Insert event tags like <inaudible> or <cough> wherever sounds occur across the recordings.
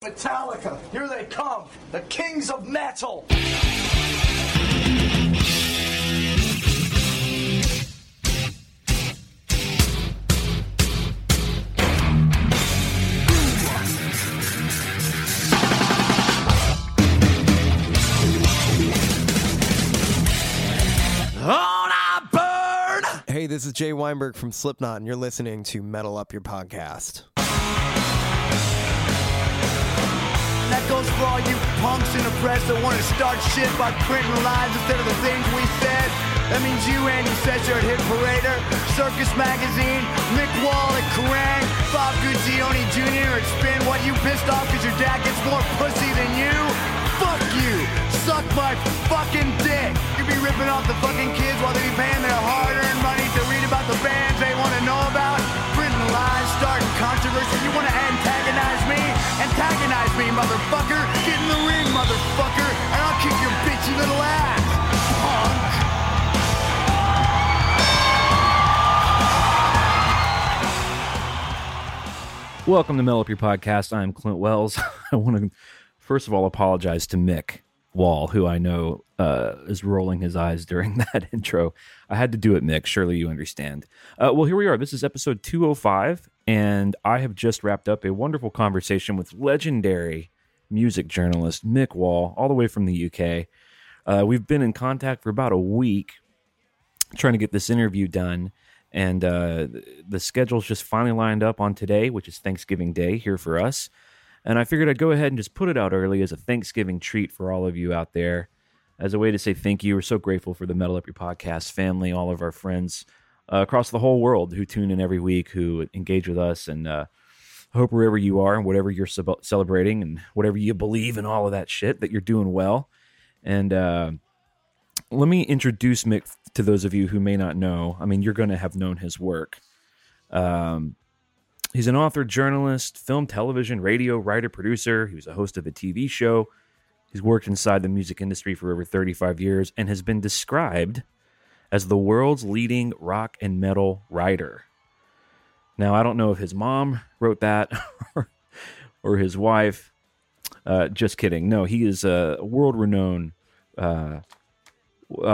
Metallica, here they come, the kings of metal. Hey, this is Jay Weinberg from Slipknot, and you're listening to Metal Up Your Podcast. Goes for all you punks in the press that want to start shit by printing lies instead of the things we said. That means you, Andy Secher at Hit Parader, Circus Magazine, Mick Wall at Kerrang, Bob Guccione Jr. at Spin. What, you pissed off because your dad gets more pussy than you? Fuck you! Suck my fucking dick! You be ripping off the fucking kids while they be paying their hard-earned money to read about the bands they want to know about? Printing lies, starting controversy. You want to me, motherfucker! Get in the ring, motherfucker! And I'll kick your bitchy little ass! Punk! Welcome to Metal Up Your Podcast. I'm Clint Wells. <laughs> I want to first of all apologize to Mick Wall, who I know uh, is rolling his eyes during <laughs> that intro. I had to do it, Mick. Surely you understand. Uh, well, here we are. This is episode 205, and I have just wrapped up a wonderful conversation with legendary music journalist Mick Wall, all the way from the UK. Uh, we've been in contact for about a week trying to get this interview done and uh, the schedule's just finally lined up on today, which is Thanksgiving Day here for us. And I figured I'd go ahead and just put it out early as a Thanksgiving treat for all of you out there, as a way to say thank you. We're so grateful for the Metal Up Your Podcast family, all of our friends uh, across the whole world who tune in every week, who engage with us, and uh, hope wherever you are and whatever you're ce- celebrating and whatever you believe in all of that shit that you're doing well. And uh, let me introduce Mick to those of you who may not know. I mean, you're going to have known his work. Um, he's an author, journalist, film, television, radio writer, producer. He was a host of a TV show. He's worked inside the music industry for over 35 years and has been described as the world's leading rock and metal writer. Now, I don't know if his mom wrote that <laughs> or, his wife. Uh, just kidding. No, he is a world renowned uh,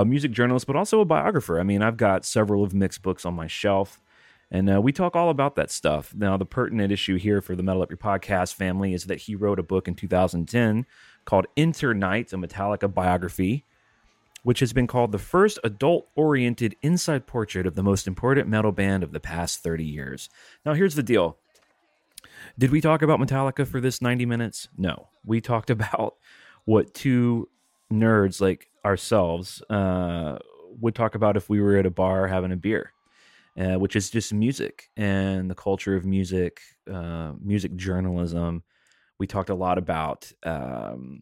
music journalist, but also a biographer. I mean, I've got several of Mick's books on my shelf, and uh, we talk all about that stuff. Now, the pertinent issue here for the Metal Up Your Podcast family is that he wrote a book in 2010 called Enter Night, a Metallica biography, which has been called the first adult oriented inside portrait of the most important metal band of the past 30 years. Now, here's the deal. Did we talk about Metallica for this 90 minutes? No. We talked <laughs> about what two nerds like ourselves uh, would talk about if we were at a bar having a beer, uh, which is just music and the culture of music, uh, music journalism. We talked a lot about um,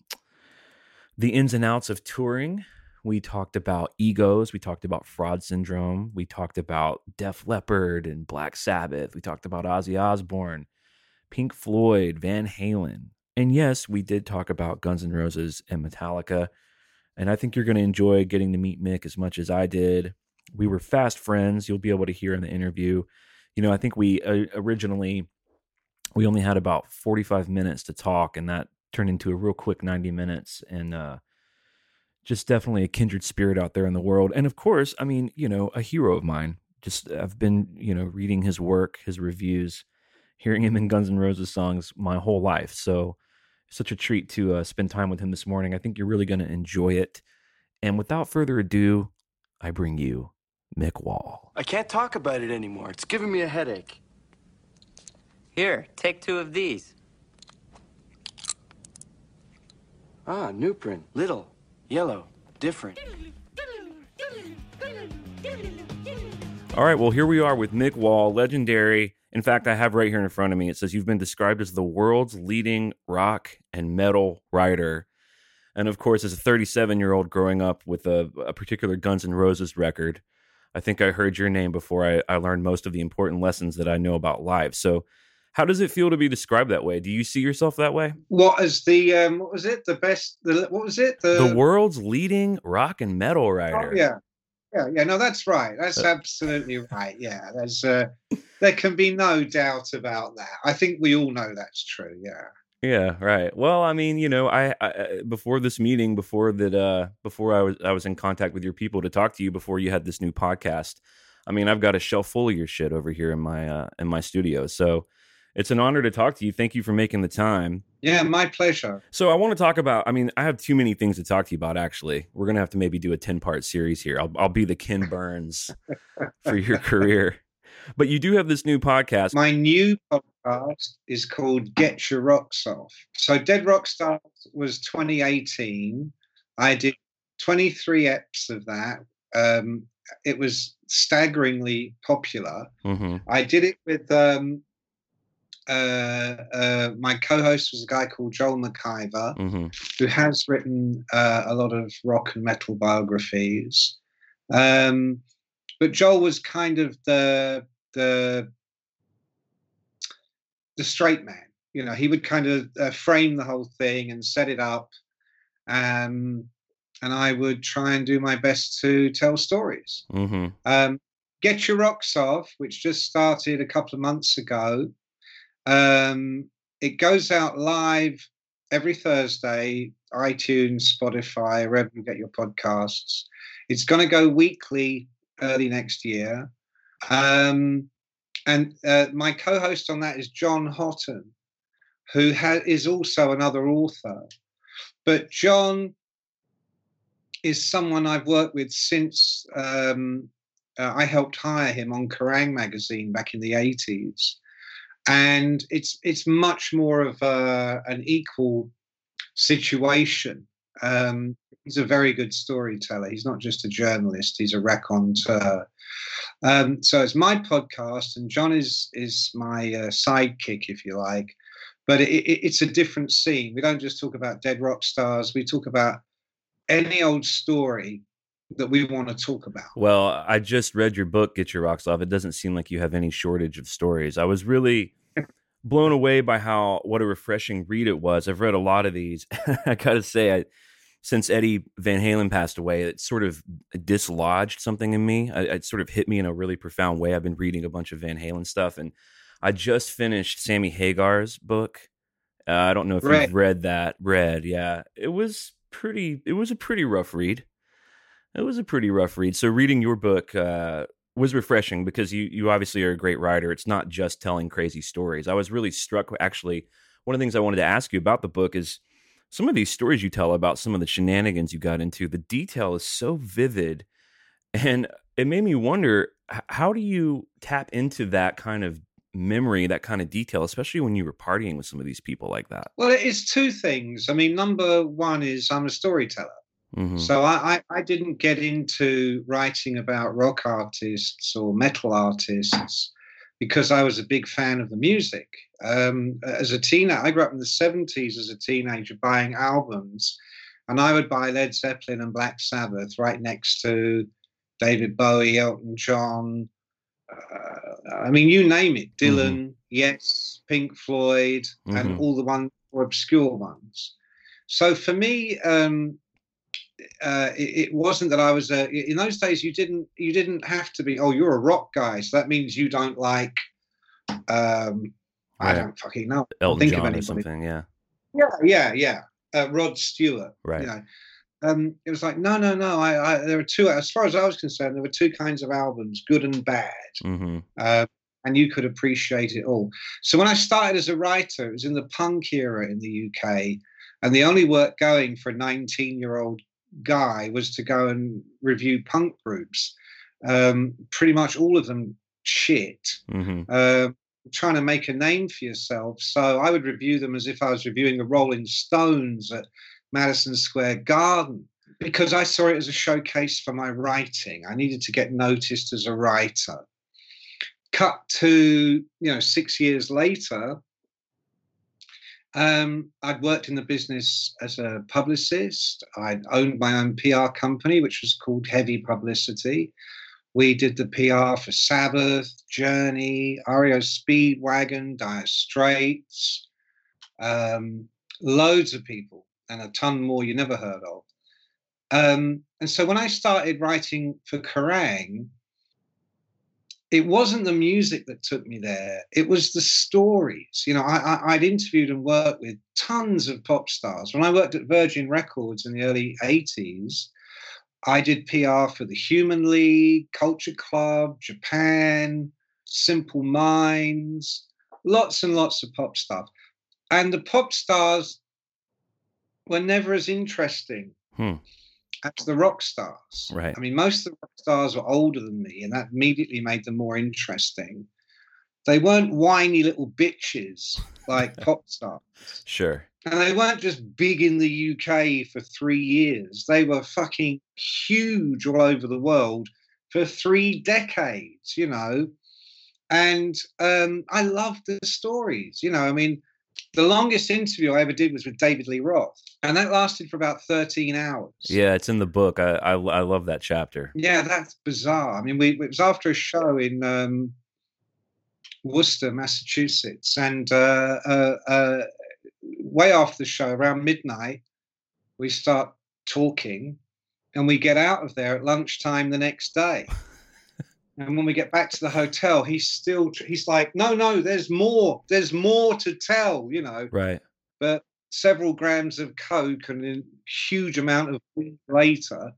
the ins and outs of touring. We talked about egos. We talked about fraud syndrome. We talked about Def Leppard and Black Sabbath. We talked about Ozzy Osbourne, Pink Floyd, Van Halen. And yes, we did talk about Guns N' Roses and Metallica. And I think you're going to enjoy getting to meet Mick as much as I did. We were fast friends. You'll be able to hear in the interview. You know, I think we uh, originally we only had about 45 minutes to talk, and that turned into a real quick 90 minutes. And uh, just definitely a kindred spirit out there in the world. And of course, I mean, you know, a hero of mine. Just I've been, you know, reading his work, his reviews, hearing him in Guns N' Roses songs my whole life. So such a treat to uh, spend time with him this morning. I think you're really going to enjoy it. And without further ado, I bring you Mick Wall. I can't talk about it anymore. It's giving me a headache. Here, take two of these. Ah, Nuprin. Little, yellow, different. All right, well, here we are with Mick Wall, legendary. In fact, I have right here in front of me, it says you've been described as the world's leading rock and metal writer. And of course, as a 37 year old growing up with a, a, particular Guns N' Roses record, I think I heard your name before I, I learned most of the important lessons that I know about live. So, how does it feel to be described that way? Do you see yourself that way? What is the um, what was it? The best? The what was it? The, the world's leading rock and metal writer. Oh, yeah, yeah, yeah. No, that's right. That's uh, absolutely right. Yeah, there's uh, there can be no doubt about that. I think we all know that's true. Yeah. Yeah, right. Well, I mean, you know, I, I before this meeting, before that, uh, before I was I was in contact with your people to talk to you before you had this new podcast. I mean, I've got a shelf full of your shit over here in my uh, in my studio. So it's an honor to talk to you. Thank you for making the time. Yeah, my pleasure. So I want to talk about. I mean, I have too many things to talk to you about. Actually, we're gonna have to maybe do a ten part series here. I'll I'll be the Ken Burns <laughs> for your career. But you do have this new podcast. My new podcast is called Getcha Rocks Off. So Dead Rock Stars was 2018. I did 23 eps of that. Um, it was staggeringly popular. Mm-hmm. I did it with um, uh, uh, my co-host was a guy called Joel McIver, Mm-hmm. who has written uh, a lot of rock and metal biographies. Um, but Joel was kind of the the the straight man. You know, he would kind of uh, frame the whole thing and set it up, um, and I would try and do my best to tell stories. Mm-hmm. Um, Getcha Rocks Off, which just started a couple of months ago. Um, it goes out live every Thursday, iTunes, Spotify, wherever you get your podcasts. It's going to go weekly early next year. Um, and uh, my co host on that is Jon Hotten, who ha- is also another author. But John is someone I've worked with since um, uh, I helped hire him on Kerrang magazine back in the 80s. And it's it's much more of a, an equal situation. Um, he's a very good storyteller. He's not just a journalist; he's a raconteur. Um, so it's my podcast, and John is is my uh, sidekick, if you like. But it, it, it's a different scene. We don't just talk about dead rock stars. We talk about any old story that we want to talk about. Well, I just read your book, Getcha Rocks Off. It doesn't seem like you have any shortage of stories. I was really blown away by how what a refreshing read it was. I've read a lot of these. <laughs> I gotta say, I, since Eddie Van Halen passed away, it sort of dislodged something in me. I, it sort of hit me in a really profound way. I've been reading a bunch of Van Halen stuff, and I just finished Sammy Hagar's book. Uh, I don't know if you've read that. Read, yeah, it was pretty. It was a pretty rough read. It was a pretty rough read. So reading your book uh, was refreshing because you you obviously are a great writer. It's not just telling crazy stories. I was really struck. Actually, one of the things I wanted to ask you about the book is some of these stories you tell about some of the shenanigans you got into. The detail is so vivid, and it made me wonder how do you tap into that kind of memory, that kind of detail, especially when you were partying with some of these people like that. Well, it's two things. I mean, number one is I'm a storyteller. Mhm. So I, I, I didn't get into writing about rock artists or metal artists because I was a big fan of the music. Um, as a teenager, I grew up in the 70s as a teenager buying albums, and I would buy Led Zeppelin and Black Sabbath right next to David Bowie, Elton John. Uh, I mean, you name it Dylan, Yes, Pink Floyd, Mhm. and all the ones obscure ones. So for me, um, uh, it, it wasn't that I was a. In those days, you didn't you didn't have to be. Oh, you're a rock guy, so that means you don't like. Um, I don't fucking know. Elton think of John or something. Yeah. Yeah, yeah, yeah. Uh, Rod Stewart. Right. You know, um, it was like no, no, no. I, I there were two. As far as I was concerned, there were two kinds of albums: good and bad. hmm Uh, and you could appreciate it all. So when I started as a writer, it was in the punk era in the UK, and the only work going for a 19-year-old guy was to go and review punk groups. Um, pretty much all of them shit. hmm Uh, trying to make a name for yourself. So I would review them as if I was reviewing the Rolling Stones at Madison Square Garden because I saw it as a showcase for my writing. I needed to get noticed as a writer. Cut to you know six years later, um, I'd worked in the business as a publicist. I'd owned my own PR company, which was called Heavy Publicity. We did the PR for Sabbath, Journey, REO Speedwagon, Dire Straits, um, loads of people, and a ton more you never heard of. Um, and so when I started writing for Kerrang, it wasn't the music that took me there. It was the stories. You know, I, would interviewed and worked with tons of pop stars. When I worked at Virgin Records in the early 80s, I did PR for the Human League, Culture Club, Japan, Simple Minds, lots and lots of pop stuff. And the pop stars were never as interesting hmm. As the rock stars. Right. I mean, most of the rock stars were older than me, and that immediately made them more interesting. They weren't whiny little bitches like <laughs> pop stars. Sure. And they weren't just big in the UK for three years. They were fucking huge all over the world for three decades, you know. And um, I loved the stories, you know. I mean, the longest interview I ever did was with David Lee Roth, and that lasted for about 13 hours. Yeah, it's in the book. I I, I love that chapter. Yeah, that's bizarre. I mean, we, it was after a show in um, Worcester, Massachusetts, and uh, uh, uh, way after the show, around midnight, we start talking, and we get out of there at lunchtime the next day. <laughs> and when we get back to the hotel, he's still he's like, no, no, there's more, there's more to tell, you know. Right. But several grams of coke and a huge amount of later,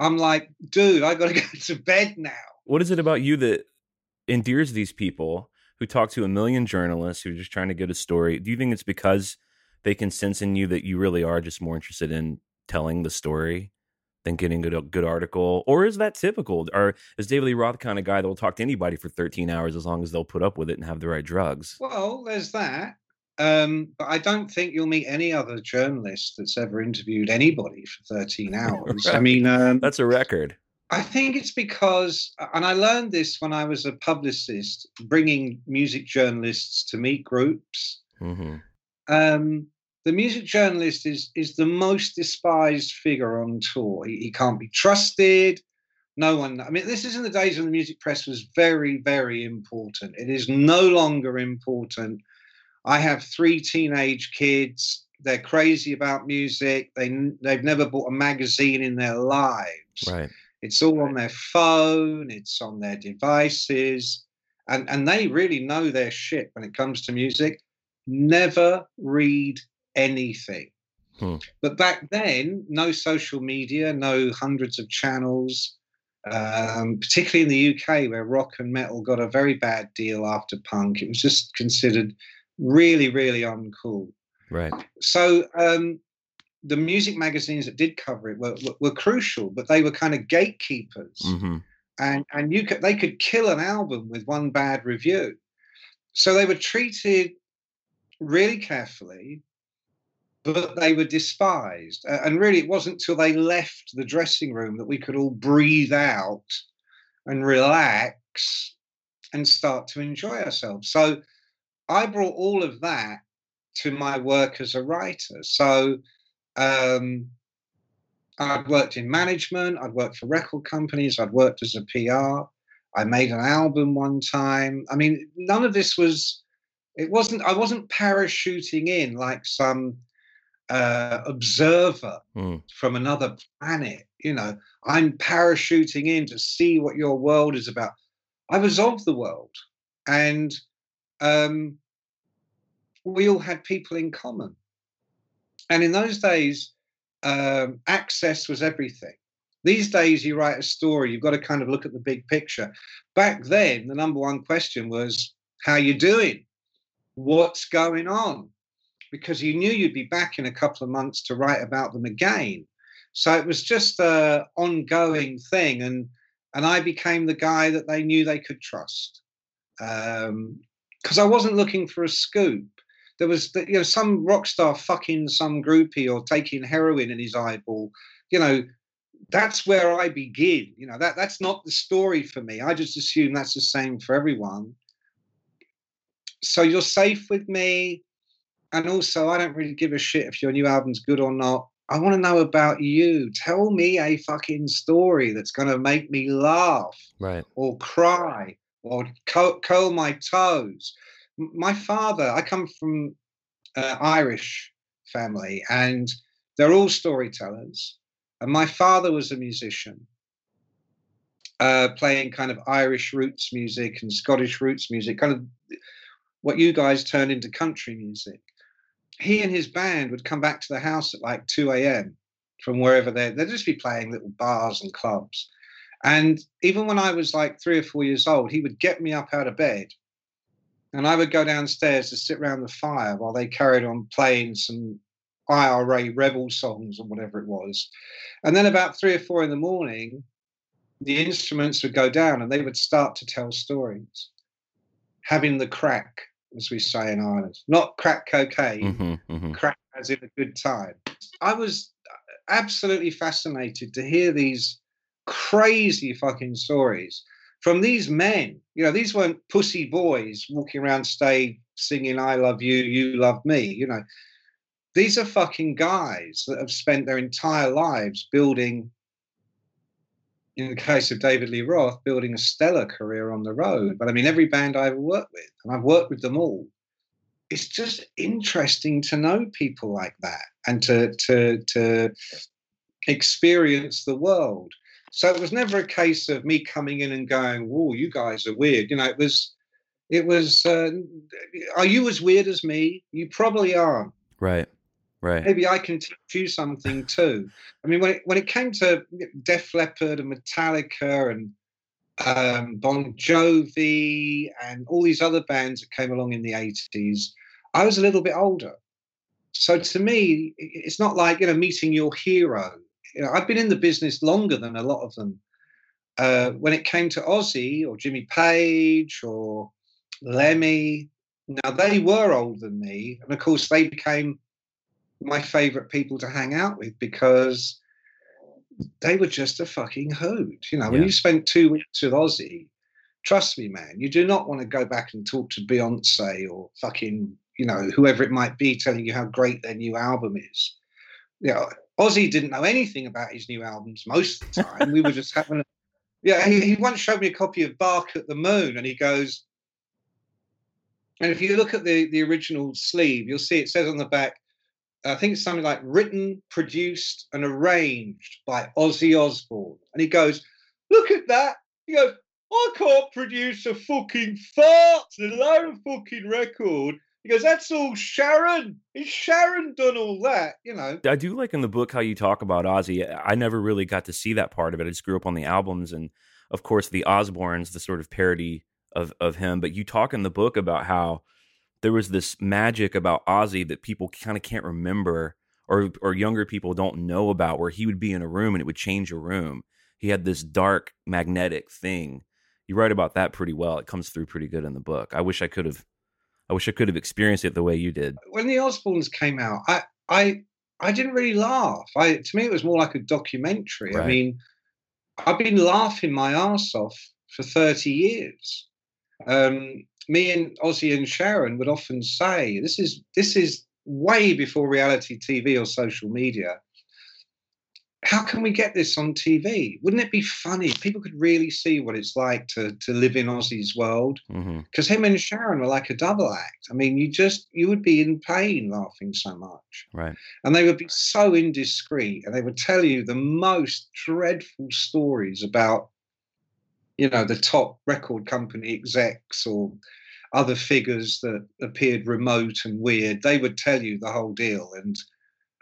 I'm like, dude, I got to <laughs> go to bed now. What is it about you that endears these people who talk to a million journalists who are just trying to get a story? Do you think it's because they can sense in you that you really are just more interested in telling the story than getting a good, good article? Or is that typical? Or is David Lee Roth kind of guy that will talk to anybody for 13 hours as long as they'll put up with it and have the right drugs? Well, there's that. Um, but I don't think you'll meet any other journalist that's ever interviewed anybody for 13 <laughs> hours. right. I mean, um, that's a record. I think it's because, and I learned this when I was a publicist, bringing music journalists to meet groups. Mm-hmm. Um, the music journalist is is the most despised figure on tour. He, he, can't be trusted. No one. I mean, this is in the days when the music press was very, very important. It is no longer important. I have three teenage kids. They're crazy about music. They they've never bought a magazine in their lives. Right. It's all on their phone. It's on their devices, and and they really know their shit when it comes to music. Never read anything. Hmm. But back then, no social media, no hundreds of channels, um, particularly in the UK, where rock and metal got a very bad deal after punk. It was just considered really, really uncool. Right. So um, the music magazines that did cover it were, were, were crucial, but they were kind of gatekeepers. Mm-hmm. And, and you could, they could kill an album with one bad review. So they were treated really carefully but they were despised. And really, it wasn't until they left the dressing room that we could all breathe out and relax and start to enjoy ourselves. So I brought all of that to my work as a writer. So um, I'd worked in management, I'd worked for record companies, I'd worked as a PR. I made an album one time. I mean, none of this was, it wasn't, I wasn't parachuting in like some uh, observer mm. from another planet. You know, I'm parachuting in to see what your world is about. I was of the world, and um, we all had people in common. And in those days, um, access was everything. These days, you write a story, you've got to kind of look at the big picture. Back then, the number one question was, "How you doing? What's going on?" Because you knew you'd be back in a couple of months to write about them again. So it was just a ongoing thing, and and I became the guy that they knew they could trust, because um, I wasn't looking for a scoop. There was, you know, some rock star fucking some groupie or taking heroin in his eyeball. You know, that's where I begin. You know, that that's not the story for me. I just assume that's the same for everyone. So you're safe with me and also I don't really give a shit if your new album's good or not. I want to know about you. Tell me a fucking story that's going to make me laugh, right, or cry, or curl my toes. My father, I come from uh, Irish family, and they're all storytellers. And my father was a musician, uh, playing kind of Irish roots music and Scottish roots music, kind of what you guys turned into country music. He and his band would come back to the house at like 2 a.m. from wherever they they'd just be playing little bars and clubs. And even when I was like three or four years old, he would get me up out of bed and I would go downstairs to sit around the fire while they carried on playing some IRA rebel songs or whatever it was. And then about three or four in the morning, the instruments would go down and they would start to tell stories, having the crack, as we say in Ireland, not crack cocaine, Mm-hmm, mm-hmm. crack as in a good time. I was absolutely fascinated to hear these crazy fucking stories from these men. You know, these weren't pussy boys walking around stage singing "I love you, you love me." You know, these are fucking guys that have spent their entire lives building. In the case of David Lee Roth, building a stellar career on the road. But I mean, every band I ever worked with, and I've worked with them all, it's just interesting to know people like that and to to to experience the world. So it was never a case of me coming in and going, "Whoa, you guys are weird." You know, it was, it was. Uh, are you as weird as me? You probably aren't. Right. Right. Maybe I can teach you something too. I mean, when it, when it came to Def Leppard and Metallica and um, Bon Jovi and all these other bands that came along in the 80s, I was a little bit older. So to me, it's not like, you know, meeting your hero. You know, I've been in the business longer than a lot of them. Uh, when it came to Ozzy or Jimmy Page or Lemmy, now they were older than me. And of course, they became my favorite people to hang out with because they were just a fucking hoot. You know, when you spent two weeks with Ozzy, trust me, man, you do not want to go back and talk to Beyonce or fucking, you know, whoever it might be telling you how great their new album is. You know, Ozzy didn't know anything about his new albums most of the time. we were just having a, yeah, he, he once showed me a copy of Bark at the Moon and he goes, and if you look at the, the original sleeve, you'll see it says on the back, I think it's something like written, produced, and arranged by Ozzy Osbourne. And he goes, Look at that. He goes, I can't produce a fucking fart, alone a fucking record. He goes, That's all Sharon. Is Sharon done all that? You know. I do like in the book how you talk about Ozzy. I never really got to see that part of it. I just grew up on the albums and of course the Osbournes, the sort of parody of of him. But you talk in the book about how there was this magic about Ozzy that people kind of can't remember or or younger people don't know about where he would be in a room and it would change a room. He had this dark magnetic thing. You write about that pretty well. It comes through pretty good in the book. I wish I could have I wish I could have experienced it the way you did. When the Osbournes came out, I I I didn't really laugh. I to me it was more like a documentary. I mean, I've been laughing my ass off for 30 years. Um, me and Ozzy and Sharon would often say, this is this is way before reality TV or social media. How can we get this on TV? Wouldn't it be funny? People could really see what it's like to to live in Ozzy's world mm-hmm. because him and Sharon were like a double act. I mean, you just you would be in pain laughing so much, Right. and they would be so indiscreet, and they would tell you the most dreadful stories about, you know, the top record company execs or other figures that appeared remote and weird. They would tell you the whole deal, and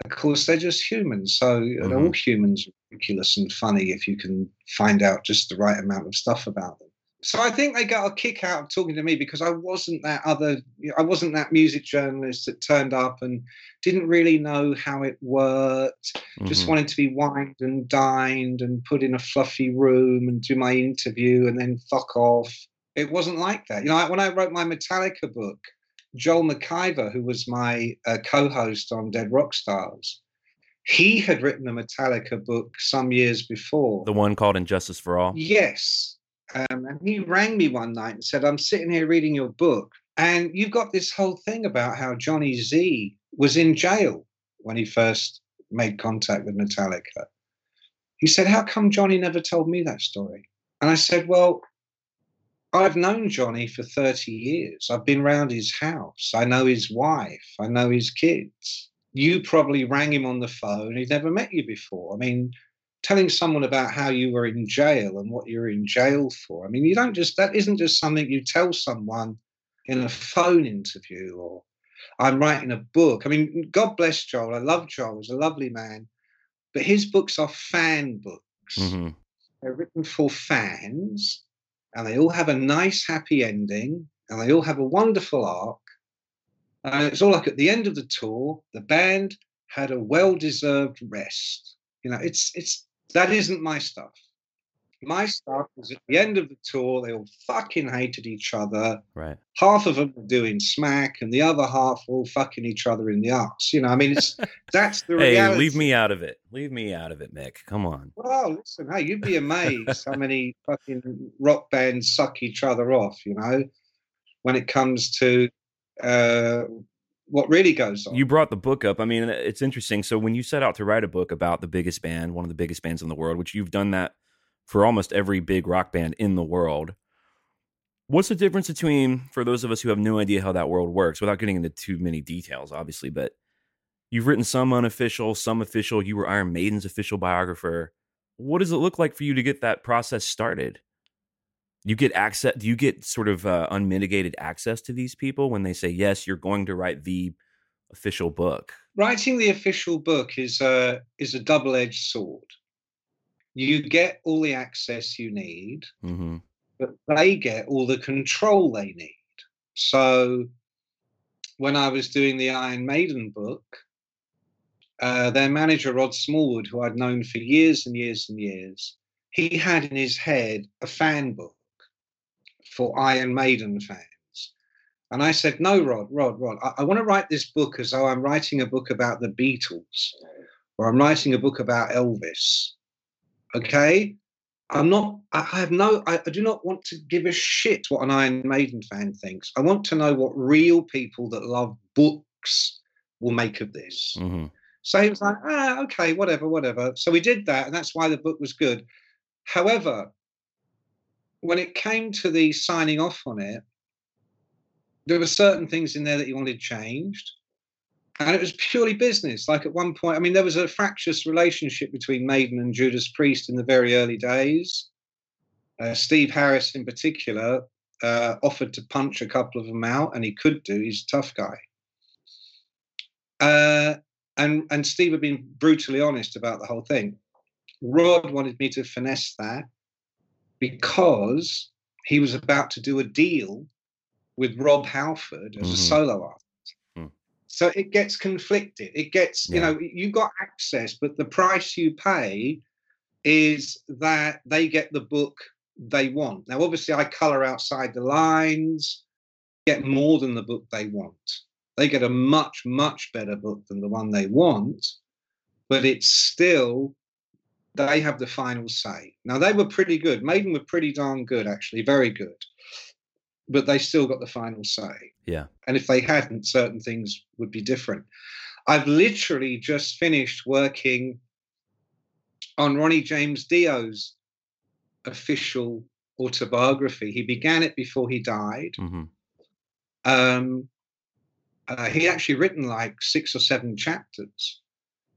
of course they're just humans. So know, all humans are ridiculous and funny if you can find out just the right amount of stuff about them so I think they got a kick out of talking to me because I wasn't that other, I wasn't that music journalist that turned up and didn't really know how it worked. Just Mhm. wanted to be wined and dined and put in a fluffy room and do my interview and then fuck off. It wasn't like that. You know, when I wrote my Metallica book, Joel McIver, who was my uh, co-host on Dead Rock Stars, he had written a Metallica book some years before. the one called Injustice for All. Yes. Um, and he rang me one night and said, I'm sitting here reading your book, and you've got this whole thing about how Johnny Z was in jail when he first made contact with Metallica. He said, How come Johnny never told me that story? And I said, Well, I've known Johnny for 30 years. I've been round his house. I know his wife. I know his kids. You probably rang him on the phone. He'd never met you before. I mean, telling someone about how you were in jail and what you're in jail for. I mean, you don't just that isn't just something you tell someone in a phone interview or I'm writing a book. I mean, God bless Joel. I love Joel. He's a lovely man, but his books are fan books. Mm-hmm. They're written for fans, and they all have a nice, happy ending, and they all have a wonderful arc. And it's all like at the end of the tour, the band had a well-deserved rest. You know, it's it's that isn't my stuff. My stuff was at the end of the tour, they all fucking hated each other. Right. Half of them were doing smack, and the other half were all fucking each other in the ass. You know, I mean, it's <laughs> that's the Hey, reality. leave me out of it. Leave me out of it, Mick. Come on. Well, listen, hey, you'd be amazed how many fucking rock bands suck each other off, you know, when it comes to uh, what really goes on. You brought the book up. I mean, it's interesting. So when you set out to write a book about the biggest band, one of the biggest bands in the world, which you've done that for almost every big rock band in the world, what's the difference between for those of us who have no idea how that world works, without getting into too many details, obviously, but you've written some unofficial, some official. You were Iron Maiden's official biographer. What does it look like for you to get that process started? You get access. Do you get sort of uh, unmitigated access to these people when they say yes, you're going to write the official book? Writing the official book is a is a double edged sword. You get all the access you need, Mm-hmm. but they get all the control they need. So when I was doing the Iron Maiden book, uh, their manager, Rod Smallwood, who I'd known for years and years and years, he had in his head a fan book for Iron Maiden fans. And I said, No, Rod, Rod, Rod, I, I want to write this book as though I'm writing a book about the Beatles or I'm writing a book about Elvis. Okay? I'm not, I have no, I, I do not want to give a shit what an Iron Maiden fan thinks. I want to know what real people that love books will make of this. Mm-hmm. So he was like, ah, okay, whatever, whatever. So we did that, and that's why the book was good. However, when it came to the signing off on it, there were certain things in there that he wanted changed. And it was purely business. Like at one point, I mean, there was a fractious relationship between Maiden and Judas Priest in the very early days. Uh, Steve Harris, in particular, uh, offered to punch a couple of them out, and he could do. He's a tough guy. Uh, and and Steve had been brutally honest about the whole thing. Rod wanted me to finesse that because he was about to do a deal with Rob Halford as Mhm. a solo artist. So it gets conflicted. It gets, you know, you got access, but the price you pay is that they get the book they want. Now, obviously, I color outside the lines, get more than the book they want. They get a much, much better book than the one they want, but it's still, they have the final say. Now, they were pretty good. Maiden were pretty darn good, actually, very good. But they still got the final say. Yeah. And if they hadn't, certain things would be different. I've literally just finished working on Ronnie James Dio's official autobiography. He began it before he died. Mm-hmm. Um, uh, he actually written like six or seven chapters,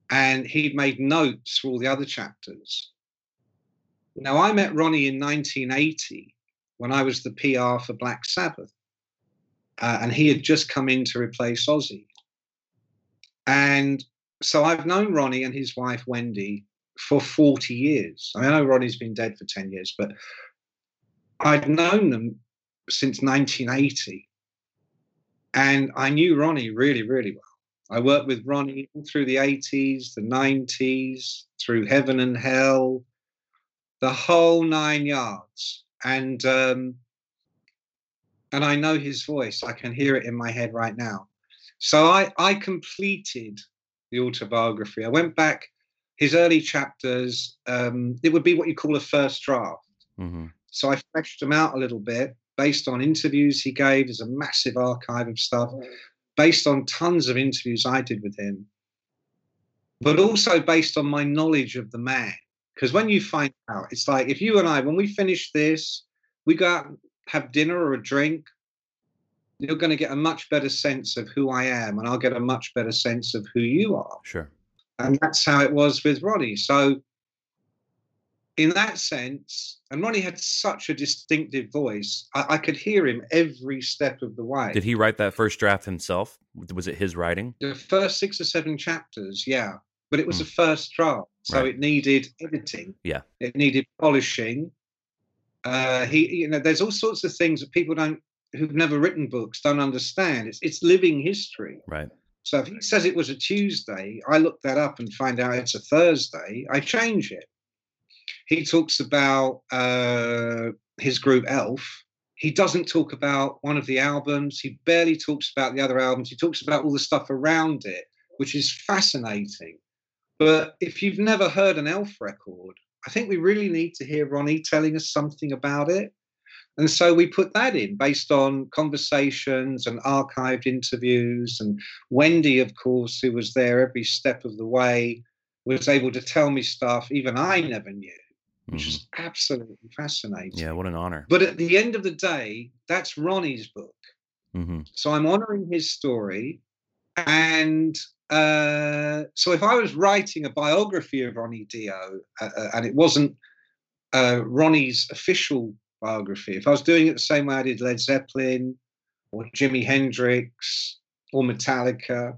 and he'd made notes for all the other chapters. Now, I met Ronnie in 1980 when I was the PR for Black Sabbath, uh, and he had just come in to replace Ozzy. And so I've known Ronnie and his wife Wendy for 40 years. I, mean, I know Ronnie's been dead for 10 years, but I'd known them since 1980. And I knew Ronnie really, really well. I worked with Ronnie through the 80s, the 90s, through heaven and hell, the whole nine yards. And um, and I know his voice. I can hear it in my head right now. So I, I completed the autobiography. I went back his early chapters. Um, it would be what you call a first draft. Mm-hmm. So I fleshed them out a little bit based on interviews he gave. There's a massive archive of stuff based on tons of interviews I did with him, but also based on my knowledge of the man. Because when you find out, it's like if you and I, when we finish this, we go out and have dinner or a drink, you're going to get a much better sense of who I am, and I'll get a much better sense of who you are. Sure. And that's how it was with Ronnie. So in that sense, and Ronnie had such a distinctive voice, I, I, could hear him every step of the way. Did he write that first draft himself? Was it his writing? The first six or seven chapters, yeah. But it was mm. a first draft, so right. it needed editing. Yeah. It needed polishing. Uh, he, you know, there's all sorts of things that people don't, who've never written books, don't understand. It's it's living history. Right. So if he says it was a Tuesday, I look that up and find out it's a Thursday. I change it he talks about uh, his group Elf. He doesn't talk about one of the albums. He barely talks about the other albums. He talks about all the stuff around it, which is fascinating. But if you've never heard an Elf record, I think we really need to hear Ronnie telling us something about it. And so we put that in based on conversations and archived interviews. And Wendy, of course, who was there every step of the way, was able to tell me stuff even I never knew which mm-hmm. is absolutely fascinating. Yeah, what an honor. But at the end of the day, that's Ronnie's book. Mm-hmm. So I'm honoring his story. And uh, so if I was writing a biography of Ronnie Dio uh, uh, and it wasn't uh, Ronnie's official biography, if I was doing it the same way I did Led Zeppelin or Jimi Hendrix or Metallica,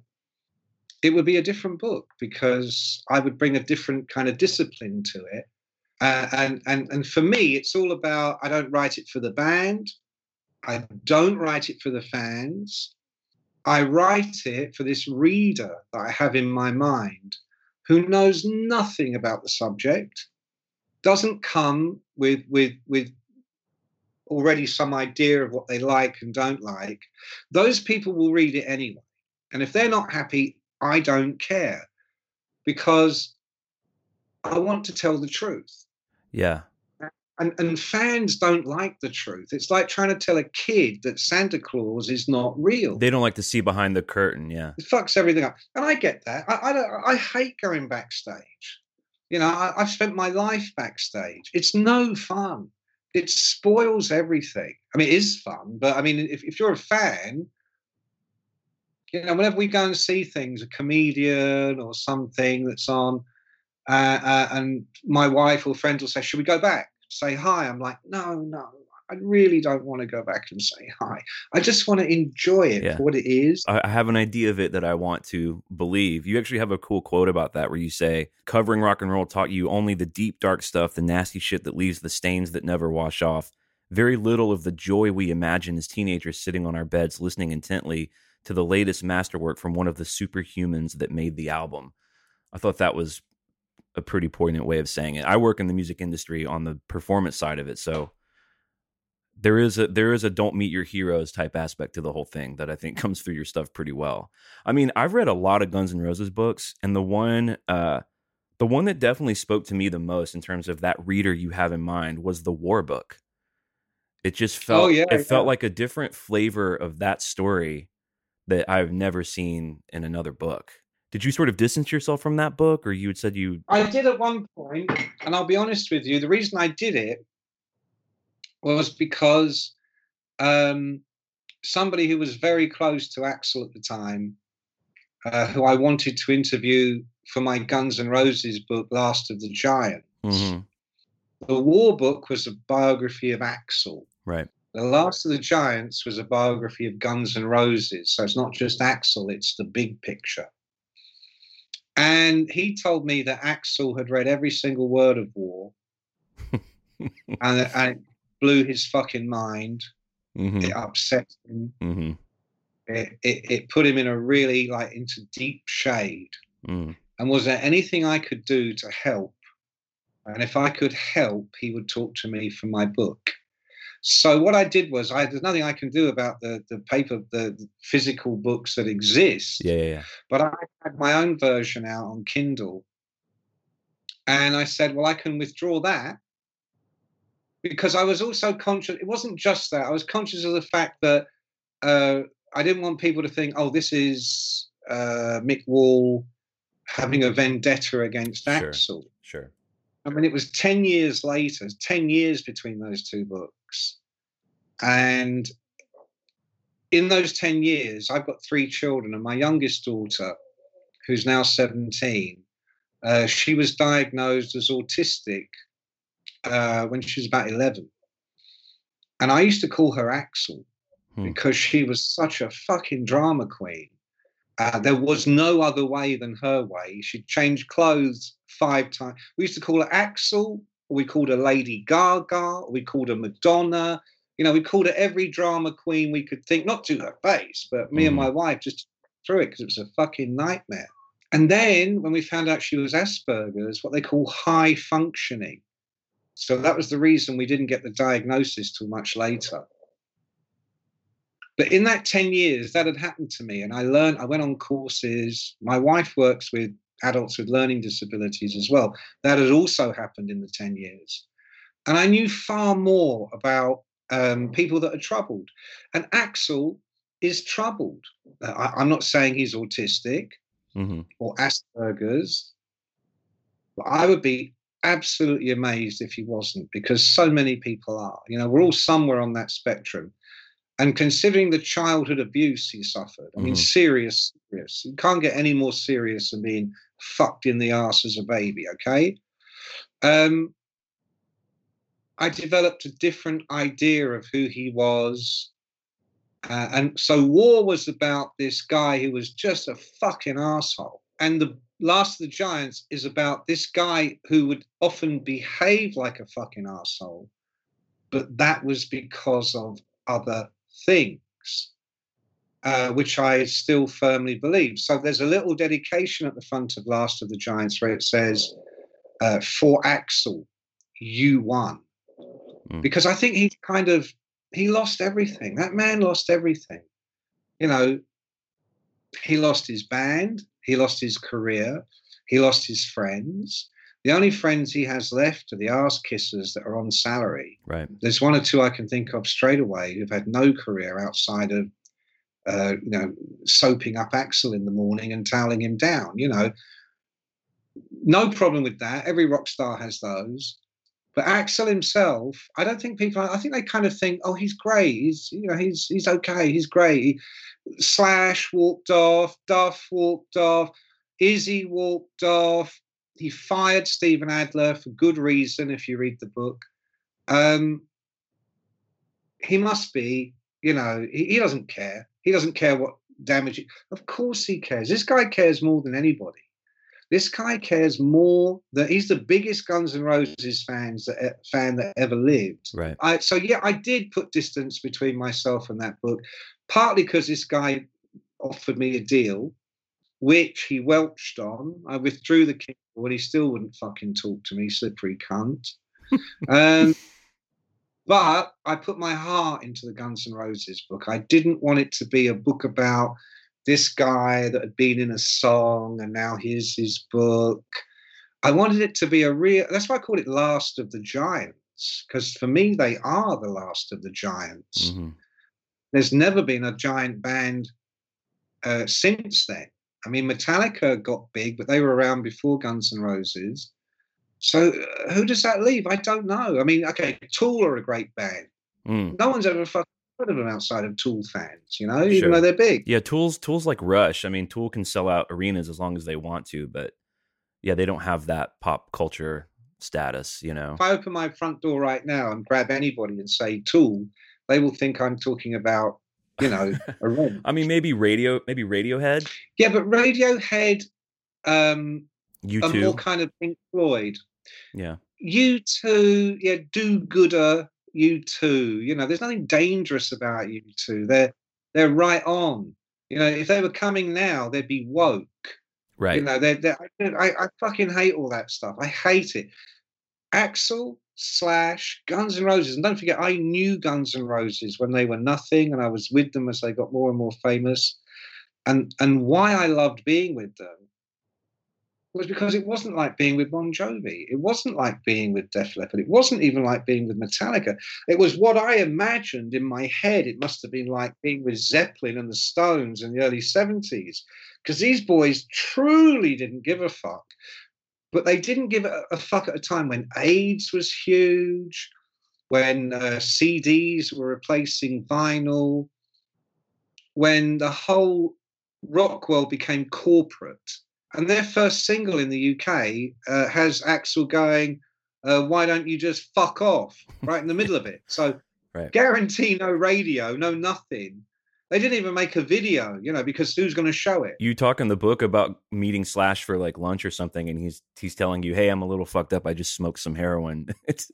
it would be a different book because I would bring a different kind of discipline to it uh, and and and for me, it's all about. I don't write it for the band. I don't write it for the fans. I write it for this reader that I have in my mind, who knows nothing about the subject, doesn't come with with with already some idea of what they like and don't like. Those people will read it anyway, and if they're not happy, I don't care, because I want to tell the truth. Yeah. And, and fans don't like the truth. It's like trying to tell a kid that Santa Claus is not real. They don't like to see behind the curtain. Yeah, it fucks everything up, and I get that. I I, I hate going backstage. You know, I, I've spent my life backstage. It's no fun. It spoils everything. I mean, it is fun, but I mean, if, if you're a fan, you know, whenever we go and see things, a comedian or something that's on, uh, uh, and my wife or friends will say, "Should we go back? Say hi?" I'm like, "No, no, I really don't want to go back and say hi. I just want to enjoy it yeah. for what it is. I have an idea of it that I want to believe. You actually have a cool quote about that where you say, covering rock and roll taught you only the deep, dark stuff, the nasty shit that leaves the stains that never wash off. Very little of the joy we imagine as teenagers sitting on our beds listening intently to the latest masterwork from one of the superhumans that made the album. I thought that was a pretty poignant way of saying it. I work in the music industry on the performance side of it, so there is a there is a don't meet your heroes type aspect to the whole thing that I think <laughs> comes through your stuff pretty well. I mean, I've read a lot of Guns N' Roses books, and the one uh, the one that definitely spoke to me the most in terms of that reader you have in mind was the War book. It just felt oh, yeah, it yeah. felt like a different flavor of that story that I've never seen in another book did you sort of distance yourself from that book or you had said you i did at one point and i'll be honest with you the reason i did it was because um, somebody who was very close to Axl at the time uh, who i wanted to interview for my guns and roses book last of the giants mm-hmm. the war book was a biography of Axl right the Last of the Giants was a biography of Guns and Roses. So it's not just Axl, it's the big picture. And he told me that Axl had read every single word of War, <laughs> and, and, it blew his fucking mind. Mm-hmm. It upset him. Mm-hmm. It, it, it put him in a really like into deep shade. Mm. And was there anything I could do to help? And if I could help, he would talk to me for my book. So what I did was, I, there's nothing I can do about the the paper, the, the physical books that exist. Yeah, yeah, yeah. But I had my own version out on Kindle, and I said, well, I can withdraw that because I was also conscious. It wasn't just that. I was conscious of the fact that uh, I didn't want people to think, oh, this is uh, Mick Wall having a vendetta against Axl. sure, Axl. Sure. I mean, it was 10 years later, 10 years between those two books. And in those 10 years, I've got three children, and my youngest daughter, who's now 17, uh, she was diagnosed as autistic uh, when she was about 11. And I used to call her Axl Hmm. because she was such a fucking drama queen. Uh, there was no other way than her way. She'd change clothes five times. We used to call her Axl, or we called her Lady Gaga, or we called her Madonna. You know, we called her every drama queen we could think, not to her face, but me and Mhm. my wife just through it because it was a fucking nightmare. And then when we found out she was Asperger's, what they call high functioning. So that was the reason we didn't get the diagnosis till much later. But in that 10 years, that had happened to me. And I learned, I went on courses. My wife works with adults with learning disabilities as well. That had also happened in the 10 years. And I knew far more about um, people that are troubled. And Axl is troubled. Uh, I, I'm not saying he's autistic hmm or Asperger's. But I would be absolutely amazed if he wasn't, because so many people are. You know, we're all somewhere on that spectrum. And considering the childhood abuse he suffered, I mean, Mhm. serious, serious. You can't get any more serious than being fucked in the ass as a baby, okay? Um, I developed a different idea of who he was. Uh, and so W.A.R. was about this guy who was just a fucking asshole. And the Last of the Giants is about this guy who would often behave like a fucking asshole, but that was because of other things, uh, which I still firmly believe. So there's a little dedication at the front of Last of the Giants where it says, uh, For Axl, you won. Mm. Because I think he kind of he lost everything. That man lost everything. You know, he lost his band, he lost his career, he lost his friends. The only friends he has left are the ass kissers that are on salary. Right. There's one or two I can think of straight away who've had no career outside of, uh, you know, soaping up Axl in the morning and toweling him down. You know, no problem with that. Every rock star has those. But Axl himself, I don't think people. I think they kind of think, oh, he's great. He's, you know, he's he's okay. He's great. He, Slash walked off. Duff walked off. Izzy walked off. He fired Steven Adler for good reason. If you read the book, um, he must be. You know, he, he doesn't care. He doesn't care what damage. It, of course, he cares. This guy cares more than anybody. This guy cares more that he's the biggest Guns N' Roses fans that fan that ever lived. Right. I, so yeah, I did put distance between myself and that book, partly because this guy offered me a deal, which he welched on. I withdrew the Kindle, and he still wouldn't fucking talk to me, slippery cunt. um, <laughs> but I put my heart into the Guns N' Roses book. I didn't want it to be a book about this guy that had been in a song and now here's his book. I wanted it to be a real. That's why I called it Last of the Giants, because for me they are the last of the giants. hmm There's never been a giant band uh, since then. I mean, Metallica got big, but they were around before Guns N' Roses. So uh, who does that leave? I don't know. I mean, okay, Tool are a great band. Mm. No one's ever fucking heard of them outside of Tool fans, you know, even though they're big. Yeah, tools tools like Rush. I mean, Tool can sell out arenas as long as they want to, but yeah, they don't have that pop culture status, you know. If I open my front door right now and grab anybody and say Tool, they will think I'm talking about, you know, a. <laughs> I mean, maybe radio, maybe Radiohead, Yeah, but Radiohead um, you are more kind of Pink Floyd. Yeah, U2, yeah, do gooder. U2, you know, there's nothing dangerous about you two. They're they're right on. You know, if they were coming now, they'd be woke. right. You know, they're, they're, I, I fucking hate all that stuff. I hate it. Axl slash Guns N' Roses, and don't forget, I knew Guns N' Roses when they were nothing, and I was with them as they got more and more famous. And and why I loved being with them was because it wasn't like being with Bon Jovi. It wasn't like being with Def Leppard. It wasn't even like being with Metallica. It was what I imagined in my head. It must have been like being with Zeppelin and the Stones in the early 70s. Because these boys truly didn't give a fuck. But they didn't give a, a fuck at a time when AIDS was huge, when uh, CDs were replacing vinyl, when the whole rock world became corporate. And their first single in the UK uh, has Axl going, uh, why don't you just fuck off <laughs> right in the middle of it? So Right. guarantee no radio, no nothing. They didn't even make a video, you know, because who's going to show it? You talk in the book about meeting Slash for like lunch or something, and he's he's telling you, "Hey, I'm a little fucked up. I just smoked some heroin." <laughs> It's,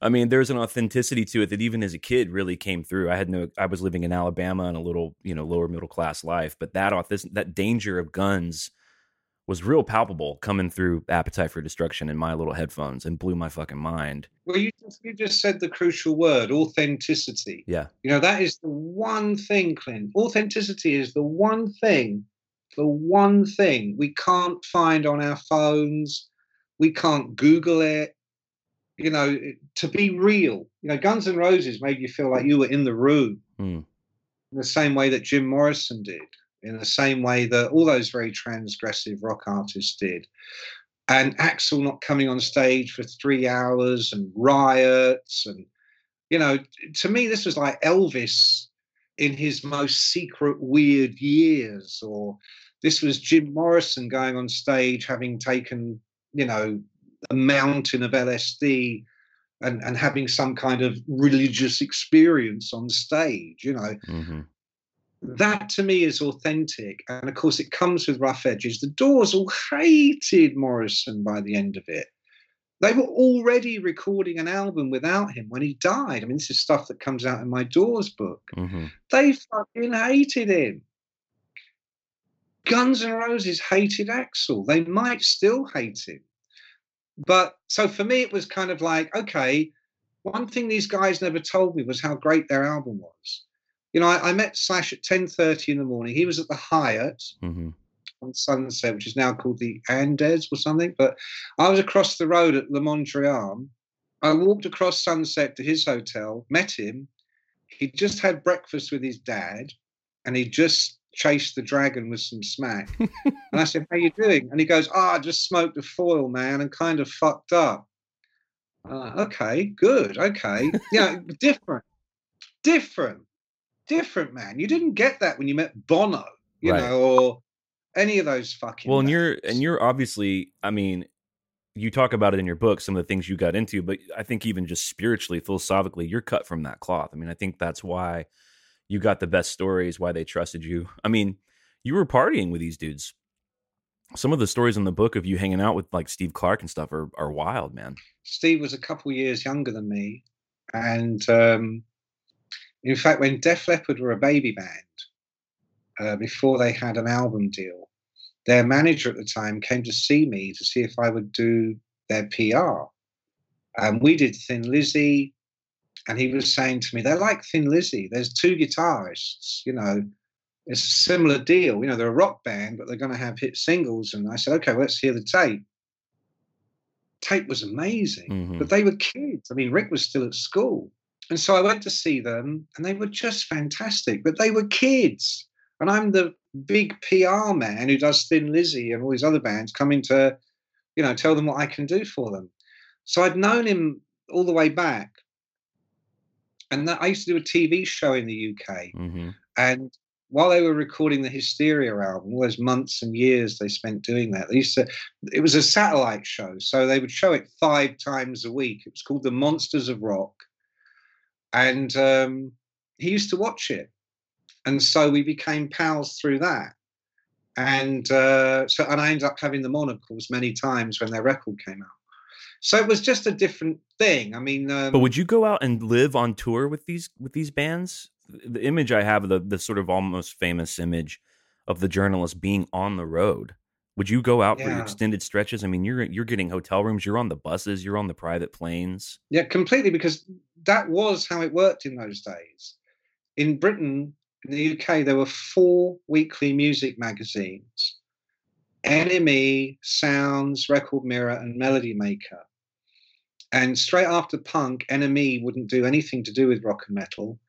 I mean, there's an authenticity to it that even as a kid really came through. I had no, I was living in Alabama in a little, you know, lower middle class life, but that auth- that danger of guns was real palpable coming through Appetite for Destruction in my little headphones and blew my fucking mind. Well, you just, you just said the crucial word authenticity. Yeah, You know, that is the one thing, Clint. Authenticity is the one thing, the one thing we can't find on our phones. We can't Google it. You know, to be real. You know, Guns N' Roses made you feel like you were in the room Hmm. in the same way that Jim Morrison did, in the same way that all those very transgressive rock artists did. And Axl not coming on stage for three hours and riots and you know, to me, this was like Elvis in his most secret, weird years, or this was Jim Morrison going on stage having taken, you know, a mountain of LSD and, and having some kind of religious experience on stage, you know. hmm That to me is authentic. And of course, it comes with rough edges. The Doors all hated Morrison by the end of it they were already recording an album without him when he died. I mean, this is stuff that comes out in my Doors book. hmm They fucking hated him. Guns N' Roses hated Axl. They might still hate him. But so for me, it was kind of like, okay, one thing these guys never told me was how great their album was. You know, I, I met Slash at 10.30 in the morning. He was at the Hyatt hmm on Sunset, which is now called the Andaz or something. But I was across the road at Le Mondrian. I walked across Sunset to his hotel, met him. He just had breakfast with his dad, and he just chased the dragon with some smack. <laughs> and I said, "How you doing?" And he goes, "Oh, I just smoked a foil, man, and kind of fucked up." Uh, okay, good. Okay, yeah, <laughs> different, different, different, man. You didn't get that when you met Bono, you Right. know, or any of those fucking. Well, and you're and you're obviously, I mean, you talk about it in your book, some of the things you got into, but I think even just spiritually, philosophically, you're cut from that cloth. I mean, I think that's why you got the best stories, why they trusted you. I mean, you were partying with these dudes. Some of the stories in the book of you hanging out with like Steve Clark and stuff are are wild, man. Steve was a couple years younger than me, and um, in fact, when Def Leppard were a baby band, uh, before they had an album deal, their manager at the time came to see me to see if I would do their PR. And we did Thin Lizzy, and he was saying to me, "They're like Thin Lizzy. There's two guitarists, you know." It's a similar deal. You know, they're a rock band, but they're going to have hit singles. And I said, okay, well, let's hear the tape. Tape was amazing, Mhm. but they were kids. I mean, Rick was still at school. And so I went to see them, and they were just fantastic, but they were kids. And I'm the big PR man who does Thin Lizzy and all these other bands coming to, you know, tell them what I can do for them. So I'd known him all the way back. And that, I used to do a TV show in the UK. hmm And while they were recording the Hysteria album, all those months and years they spent doing that, they used to, it was a satellite show. So they would show it five times a week. It was called The Monsters of Rock. And um, he used to watch it. And so we became pals through that. And uh, so, and I ended up having them on, of course, many times when their record came out. So it was just a different thing. I mean, um, But would you go out and live on tour with these with these bands? The image I have, the the sort of almost famous image of the journalist being on the road. Would you go out for extended stretches? I mean, you're you're getting hotel rooms, you're on the buses, you're on the private planes. Yeah, completely, because that was how it worked in those days. In Britain, in the UK, there were four weekly music magazines NME, Sounds, Record Mirror, and Melody Maker. And straight after punk, NME wouldn't do anything to do with rock and metal.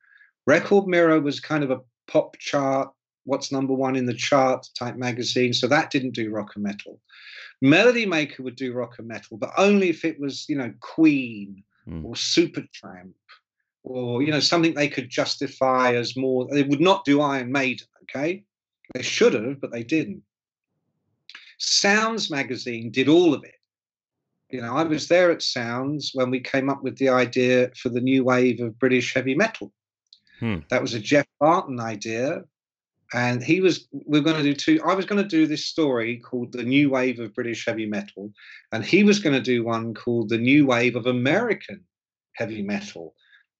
Record Mirror was kind of a pop chart, what's number one in the chart type magazine. So that didn't do rock and metal. Melody Maker would do rock and metal, but only if it was, you know, Queen Mm. or Supertramp or, you know, something they could justify as more. They would not do Iron Maiden, okay? They should have, but they didn't. Sounds magazine did all of it. You know, I was there at Sounds when we came up with the idea for the new wave of British heavy metal. Hmm. That was a Geoff Barton idea. And he was, we are going to do two. I was going to do this story called The New Wave of British Heavy Metal. And he was going to do one called The New Wave of American Heavy Metal.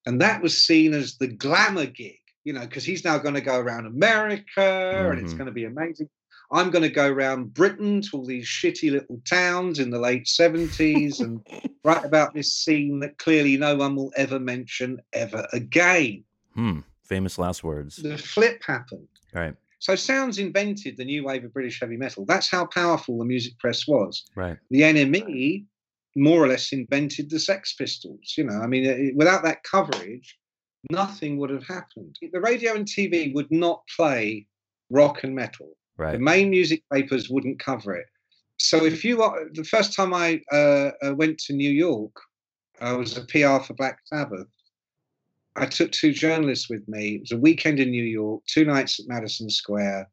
And that was seen as the glamour gig, you know, because he's now going to go around America and it's Mhm. going to be amazing. I'm going to go around Britain to all these shitty little towns in the late 70s and <laughs> write about this scene that clearly no one will ever mention ever again. Hmm. Famous last words. The flip happened. Right. So Sounds invented the new wave of British heavy metal. That's how powerful the music press was. Right. The NME more or less invented the Sex Pistols. You know, I mean, it- without that coverage, nothing would have happened. The radio and TV would not play rock and metal. Right. The main music papers wouldn't cover it. So if you are the first time I uh, uh, went to New York, I was a PR for Black Sabbath. I took two journalists with me. It was a weekend in New York, two nights at Madison Square,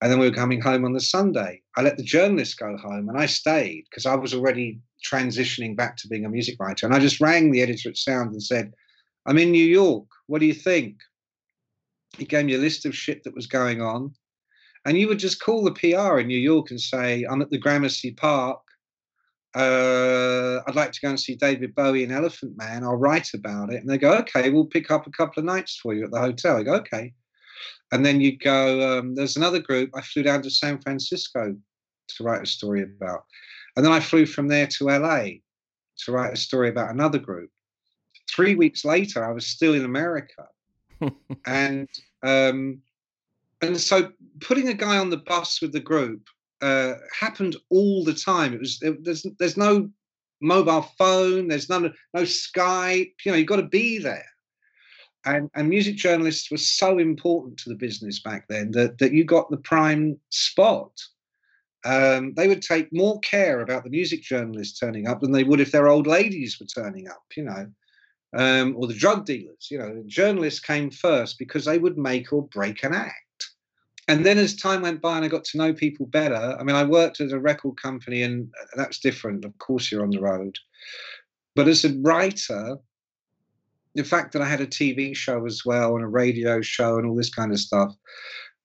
and then we were coming home on the Sunday. I let the journalists go home, and I stayed because I was already transitioning back to being a music writer. And I just rang the editor at Sound and said, "I'm in New York. What do you think?" He gave me a list of shit that was going on. And you would just call the PR in New York and say, I'm at the Gramercy Park. Uh, I'd like to go and see David Bowie and Elephant Man. I'll write about it. And they go, okay, we'll pick up a couple of nights for you at the hotel. I go, okay. And then you go, um, there's another group. I flew down to San Francisco to write a story about. And then I flew from there to LA to write a story about another group. Three weeks later, I was still in America. <laughs> and um, and so putting a guy on the bus with the group uh, happened all the time. It was there, there's there's no mobile phone, there's none no Skype. You know, you've got to be there. And and music journalists were so important to the business back then that that you got the prime spot. Um, they would take more care about the music journalists turning up than they would if their old ladies were turning up. You know. Um, or the drug dealers, you know, journalists came first because they would make or break an act and then as time went by and I got to know people better, I mean, I worked at a record company and uh, that's different. Of course, you're on the road. But as a writer, the fact that I had a TV show as well and a radio show and all this kind of stuff,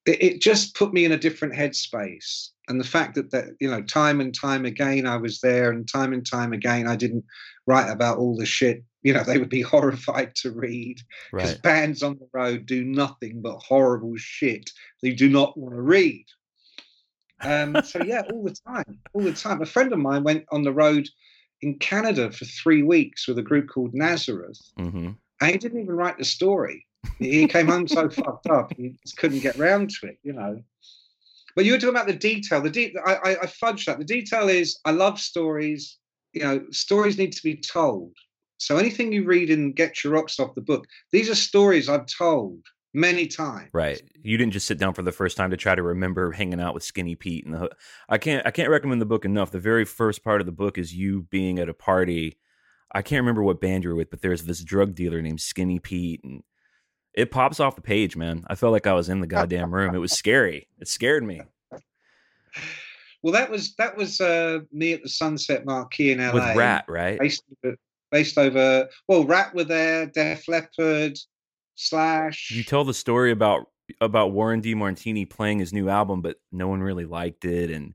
it, it just put me in a different headspace. And the fact that, that, you know, time and time again I was there and time and time again I didn't write about all the shit, you know, they would be <laughs> horrified to read because Right. bands on the road do nothing but horrible shit they do not want to read. Um, so yeah, <laughs> all the time, all the time. A friend of mine went on the road in Canada for three weeks with a group called Nazareth, hmm and he didn't even write the story. He came home so <laughs> fucked up, he just couldn't get round to it, you know. But you were talking about the detail. The de- I, I, I fudged that. The detail is I love stories. You know, stories need to be told. So anything you read in Getcha Rocks Off the book, these are stories I've told many times. Right. You didn't just sit down for the first time to try to remember hanging out with Skinny Pete and the. I can't. I can't recommend the book enough. The very first part of the book is you being at a party. I can't remember what band you're with, but there's this drug dealer named Skinny Pete, and it pops off the page, man. I felt like I was in the goddamn room. It was scary. It scared me. Well, that was that was uh, me at the Sunset Marquis in LA With Ratt, right? over, based over. Well, Ratt were there, Def Leppard, Slash. You tell the story about about Warren DeMartini playing his new album, but no one really liked it. And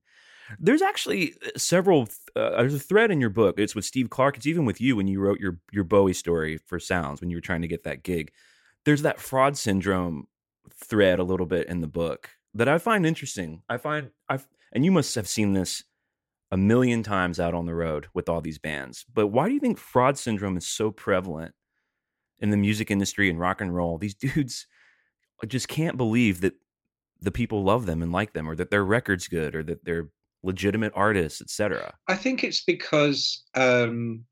there's actually several. Uh, there's a thread in your book. It's with Steve Clark. It's even with you when you wrote your your Bowie story for Sounds when you were trying to get that gig. There's that fraud syndrome thread a little bit in the book that I find interesting. I find I've and you must have seen this a million times out on the road with all these bands. But why do you think fraud syndrome is so prevalent in the music industry and rock and roll? These <laughs> dudes just can't believe that the people love them and like them or that their record's good or that they're legitimate artists, etc. I think it's because um,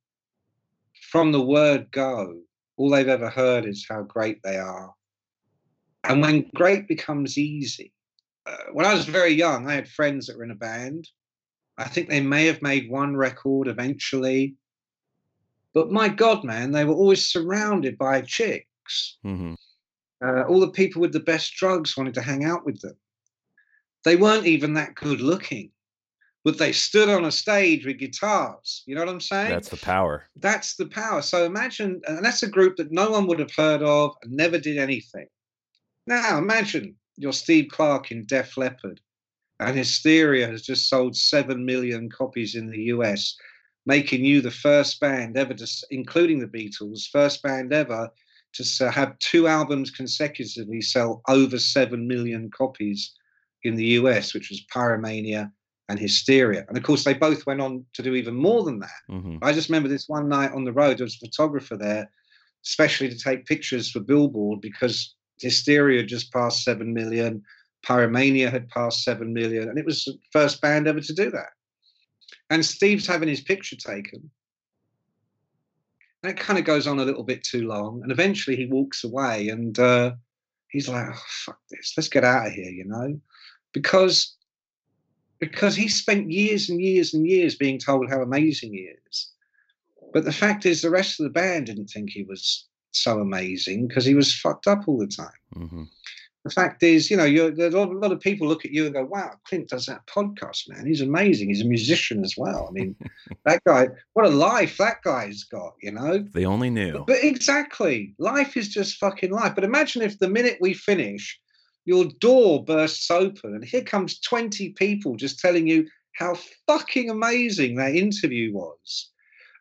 from the word go, all they've ever heard is how great they are. And when great becomes easy, uh, when I was very young, I had friends that were in a band. I think they may have made one record eventually. But my God, man, they were always surrounded by chicks. Mm-hmm. Uh, all the people with the best drugs wanted to hang out with them. They weren't even that good looking. but they stood on a stage with guitars. You know what I'm saying? That's the power. That's the power. So imagine, and that's a group that no one would have heard of and never did anything. Now imagine you're Steve Clark in Def Leppard, and Hysteria has just sold seven million copies in the US, making you the first band ever to, including the Beatles, first band ever to have two albums consecutively sell over seven million copies in the US, which was Pyromania and Hysteria. And of course, they both went on to do even more than that. Mm-hmm. I just remember this one night on the road, there was a photographer there, especially to take pictures for Billboard because Hysteria just passed 7 million, Pyromania had passed 7 million, and it was the first band ever to do that. And Steve's having his picture taken. And it kind of goes on a little bit too long. And eventually he walks away and uh, he's like, oh, fuck this, let's get out of here, you know? Because because he spent years and years and years being told how amazing he is. But the fact is, the rest of the band didn't think he was so amazing because he was fucked up all the time. Mm-hmm. The fact is, you know, a lot, a lot of people look at you and go, "Wow, Clint does that podcast, man. He's amazing. He's a musician as well. I mean, <laughs> that guy, what a life that guy's got, you know." They only knew. But, but exactly, life is just fucking life. But imagine if the minute we finish, your door bursts open and here comes 20 people just telling you how fucking amazing that interview was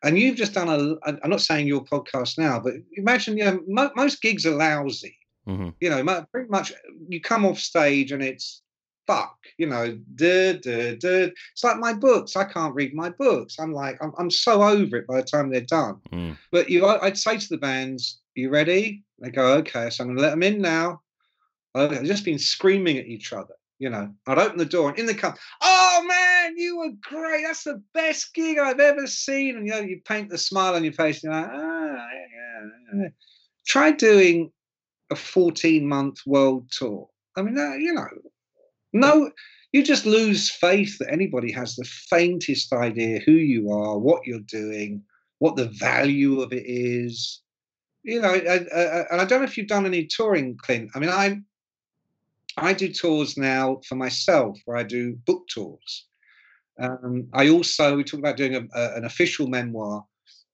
and you've just done a i'm not saying your podcast now but imagine you know mo- most gigs are lousy mm-hmm. you know pretty much you come off stage and it's fuck you know duh, duh, duh. it's like my books i can't read my books i'm like i'm, I'm so over it by the time they're done mm. but you i'd say to the bands you ready they go okay so i'm going to let them in now I've just been screaming at each other. You know, I'd open the door and in the come, oh man, you were great. That's the best gig I've ever seen. And you know, you paint the smile on your face. And you're like, ah, yeah, yeah. Try doing a 14 month world tour. I mean, you know, no, you just lose faith that anybody has the faintest idea who you are, what you're doing, what the value of it is. You know, and I don't know if you've done any touring, Clint. I mean, I'm I do tours now for myself, where I do book tours. Um, I also we talk about doing a, a, an official memoir.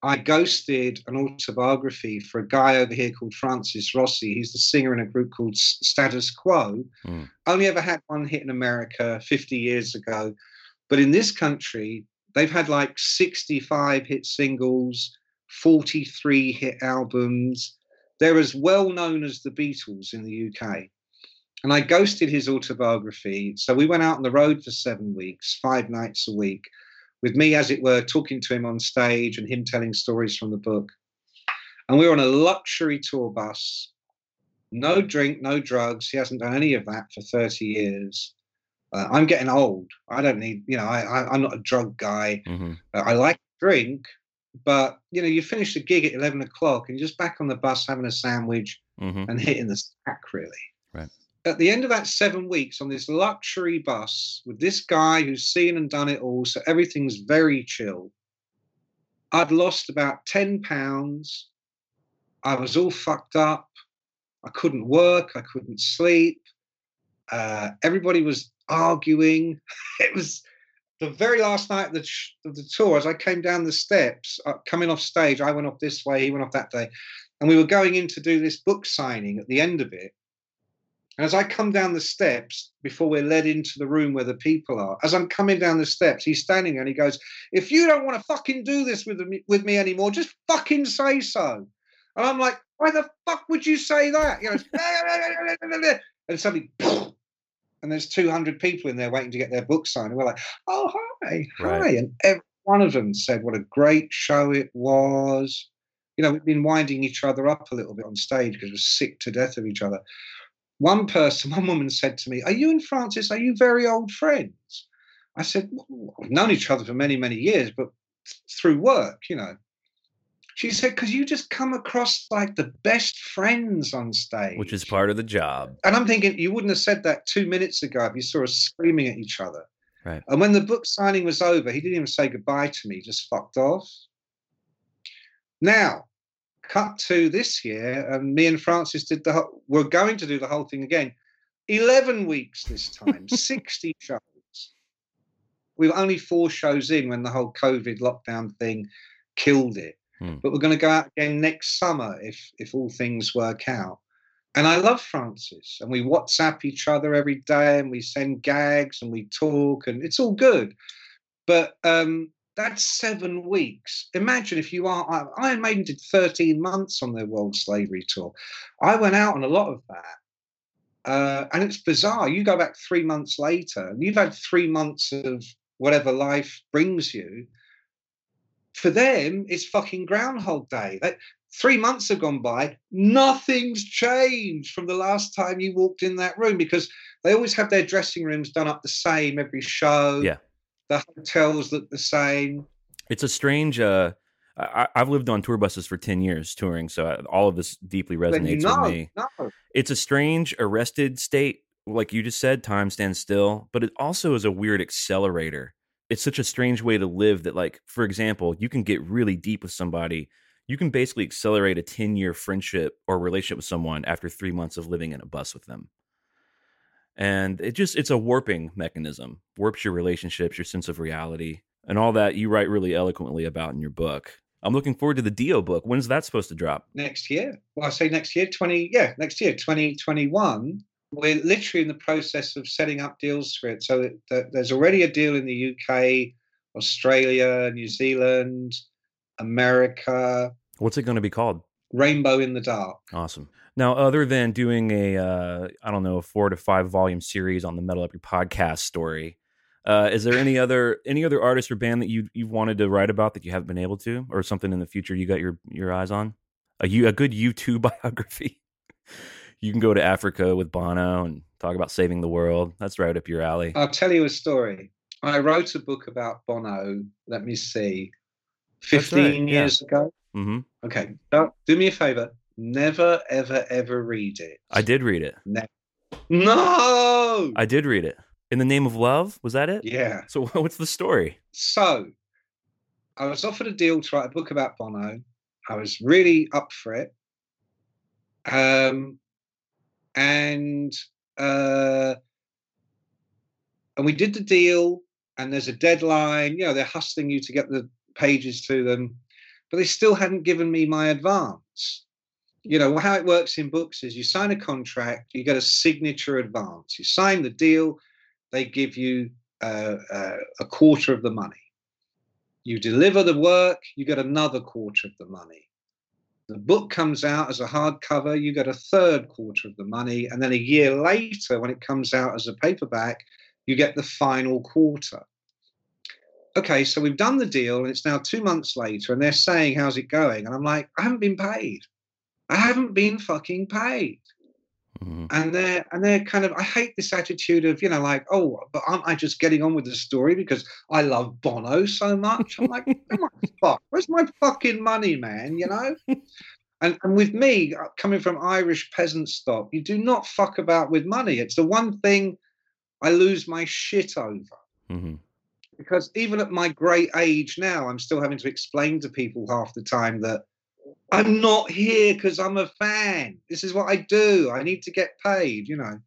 I ghosted an autobiography for a guy over here called Francis Rossi. He's the singer in a group called Status Quo. Mm. Only ever had one hit in America 50 years ago, but in this country they've had like 65 hit singles, 43 hit albums. They're as well known as the Beatles in the UK and I ghosted his autobiography. So we went out on the road for seven weeks, five nights a week, with me, as it were, talking to him on stage and him telling stories from the book. And we were on a luxury tour bus, no drink, no drugs. He hasn't done any of that for 30 years. Uh, I'm getting old. I don't need, you know, I, am not a drug guy. Mm-hmm. Uh, I like drink, but, you know, you finish the gig at 11 o'clock and you're just back on the bus having a sandwich mm-hmm. and hitting the sack, really. Right at the end of that seven weeks on this luxury bus with this guy who's seen and done it all, so everything's very chill. I'd lost about 10 pounds. I was all fucked up. I couldn't work. I couldn't sleep. Uh, everybody was arguing. <laughs> it was the very last night of the, of the tour. As I came down the steps, uh, coming off stage, I went off this way, he went off that day. And we were going in to do this book signing at the end of it. And as I come down the steps before we're led into the room where the people are, as I'm coming down the steps, he's standing there and he goes, If you don't want to fucking do this with me, with me anymore, just fucking say so. And I'm like, Why the fuck would you say that? You know, and suddenly, <laughs> and there's 200 people in there waiting to get their book signed. And we're like, Oh, hi, right. hi. And every one of them said what a great show it was. You know, we've been winding each other up a little bit on stage because we're sick to death of each other one person, <laughs> one woman said to me, Are you and Francis, are you very old friends? I said, well, We've known each other for many, many years, but through work, you know. She said, Because you just come across like the best friends on stage. Which is part of the job. And I'm thinking, you wouldn't have said that two minutes ago if you saw us screaming at each other. Right. And when the book signing was over, he didn't even say goodbye to me, he just fucked off. Now, cut to this year, and me and Francis did the. Whole, we're going to do the whole thing again. Eleven weeks this time, <laughs> sixty shows. we were only four shows in when the whole COVID lockdown thing killed it. Hmm. But we're going to go out again next summer if if all things work out. And I love Francis, and we WhatsApp each other every day, and we send gags, and we talk, and it's all good. But um, that's seven weeks. Imagine if you are Iron Maiden did 13 months on their World Slavery Tour. I went out on a lot of that. Uh, and it's bizarre. You go back three months later, and you've had three months of whatever life brings you. For them, it's fucking Groundhog Day. That, three months have gone by. Nothing's changed from the last time you walked in that room because they always have their dressing rooms done up the same every show. Yeah. The hotels look the same. It's a strange. Uh, I, I've lived on tour buses for ten years touring, so I, all of this deeply resonates with me. no. It's a strange arrested state, like you just said. Time stands still, but it also is a weird accelerator. It's such a strange way to live that, like, for example, you can get really deep with somebody. You can basically accelerate a ten year friendship or relationship with someone after three months of living in a bus with them. And it just it's a warping mechanism, warps your relationships, your sense of reality, and all that you write really eloquently about in your book. I'm looking forward to the Dio book. When's that supposed to drop? next year. Well, I say next year, 20, yeah, next year, 2021. We're literally in the process of setting up deals for it. So that, that there's already a deal in the UK, Australia, New Zealand, America, What's it going to be called? Rainbow in the Dark. Awesome. Now, other than doing a, uh, I don't know, a four to five volume series on the Metal Up Your podcast story, uh, is there any other any other artist or band that you you've wanted to write about that you haven't been able to, or something in the future you got your your eyes on? A you a good U2 <laughs> biography. you can go to Africa with Bono and talk about saving the world. That's right up your alley. I'll tell you a story. I wrote a book about Bono, let me see, That's right, 15 yeah. years ago. Hmm Okay, do do me a favor. Never, ever, ever read it. I did read it. No! I did read it. In the name of love, was that it? yeah. So <laughs> what's the story? So I was offered a deal to write a book about Bono. I was really up for it. Um, and uh, and we did the deal, and there's a deadline. You know, they're hustling you to get the pages to them, but they still hadn't given me my advance. You know, how it works in books is you sign a contract, you get a signature advance. You sign the deal, they give you uh, uh, a quarter of the money. You deliver the work, you get another quarter of the money. The book comes out as a hardcover, you get a third quarter of the money. And then a year later, when it comes out as a paperback, you get the final quarter. Okay, so we've done the deal and it's now two months later, and they're saying, How's it going? And I'm like, I haven't been paid. I haven't been fucking paid Mhm. and they're and they're kind of I hate this attitude of you know like oh but aren't I just getting on with the story because I love Bono so much I'm like come on <laughs> fuck where's my fucking money man you know and and with me uh, coming from Irish peasant stock you do not fuck about with money it's the one thing I lose my shit over Mhm. Because even at my great age now, I'm still having to explain to people half the time that I'm not here because I'm a fan. This is what I do. I need to get paid, you know.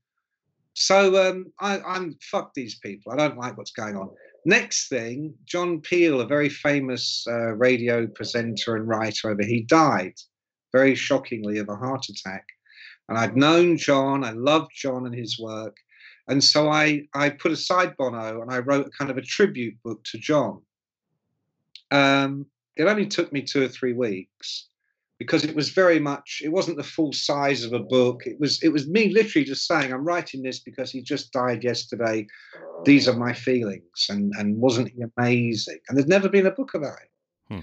So um, I, I'm fuck these people. I don't like what's going on. Next thing, John Peel, a very famous uh, radio presenter and writer over, he died very shockingly of a heart attack. And I'd known John. I loved John and his work. And so I, I put aside Bono and I wrote kind of a tribute book to John. Um, it only took me two or three weeks because it was very much it wasn't the full size of a book. It was it was me literally just saying i'm writing this because he just died yesterday. These are my feelings and and wasn't he amazing? And there's never been a book about it Hmm.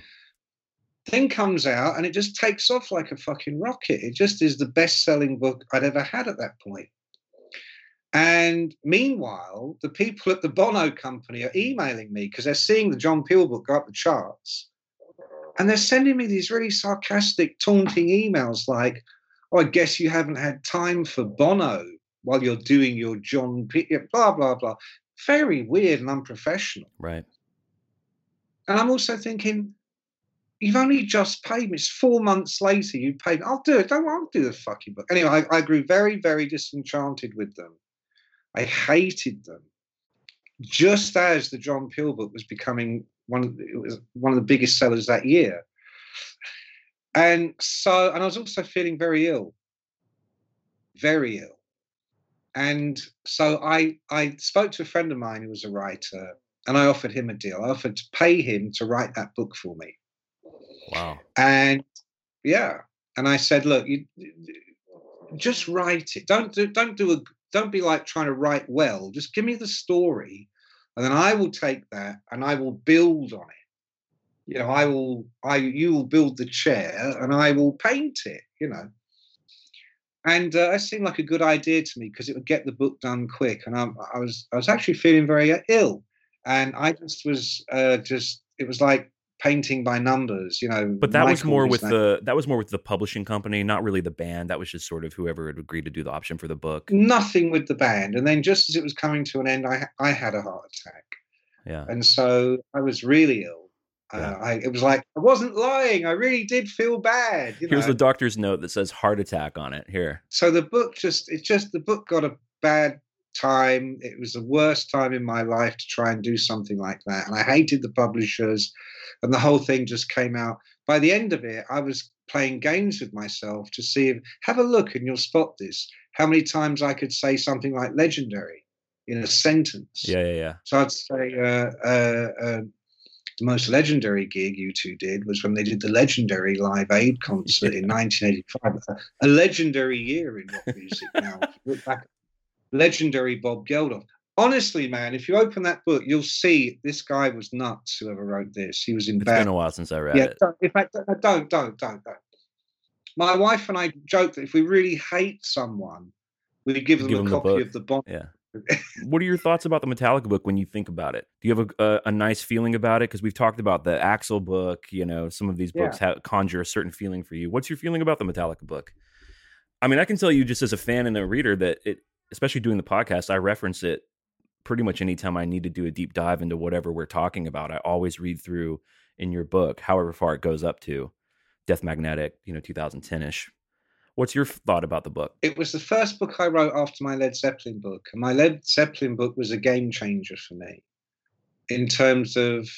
thing comes out and it just takes off like a fucking rocket. It just is the best selling book i'd ever had at that point and meanwhile the people at the bono company are emailing me because they're seeing the john peel book go up the charts and they're sending me these really sarcastic, taunting emails like, "Oh, I guess you haven't had time for Bono while you're doing your John P." Blah blah blah. Very weird and unprofessional. Right. And I'm also thinking, you've only just paid me. It's four months later. You paid. I'll do it. Don't. I'll do the fucking book. Anyway, I, I grew very, very disenchanted with them. I hated them. just as the John Peel book was becoming one of the, it was one of the biggest sellers that year. And so, and I was also feeling very ill, very ill. And so I I spoke to a friend of mine who was a writer, and I offered him a deal. I offered to pay him to write that book for me. Wow. And yeah, and I said, look, you just write it. Don't do don't do a don't be like trying to write well. Just give me the story, and then I will take that and I will build on it. You know, I will I you will build the chair and I will paint it. You know. And uh, it seemed like a good idea to me because it would get the book done quick. And I, I was I was actually feeling very ill, and I just was uh, just it was like painting by numbers, you know. But that was more with that- the that was more with the publishing company, not really the band. That was just sort of whoever had agreed to do the option for the book. nothing with the band. And then just as it was coming to an end, I I had a heart attack, Yeah. and so I was really ill. Yeah. Uh, I, it was like I wasn't lying. I really did feel bad. You Here's know? the doctor's note that says heart attack on it. Here. so the book just it just the book got a bad time. It was the worst time in my life to try and do something like that, and I hated the publishers, and the whole thing just came out. By the end of it, I was playing games with myself to see if have a look and you'll spot this. How many times I could say something like legendary in a sentence. Yeah, yeah, yeah. So I'd say uh, uh, uh, the most legendary gig U2 did was when they did the legendary Live Aid concert <laughs> in 1985. A, a legendary year in rock music now. Look back, legendary Bob Geldof. Honestly, man, if you open that book, you'll see this guy was nuts. Whoever wrote this, he was in It's bad. been a while since I read Yeah, it. don't, in fact, don't, don't, don't, don't. My wife and I joke that if we really hate someone, we give them Give a them copy book. of the Bond. Yeah. <laughs> what are your thoughts about the Metallica book when you think about it? Do you have a, a, a nice feeling about it? Because we've talked about the Axl book. You know, some of these books ha- conjure a certain feeling for you. What's your feeling about the Metallica book? I mean, I can tell you just as a fan and a reader that it, especially doing the podcast, I reference it pretty much anytime I need to do a deep dive into whatever we're talking about. I always read through in your book, however far it goes up to Death Magnetic, you know, 2010 ish. What's your thought about the book? it was the first book I wrote after my Led Zeppelin book, and my Led Zeppelin book was a game changer for me in terms of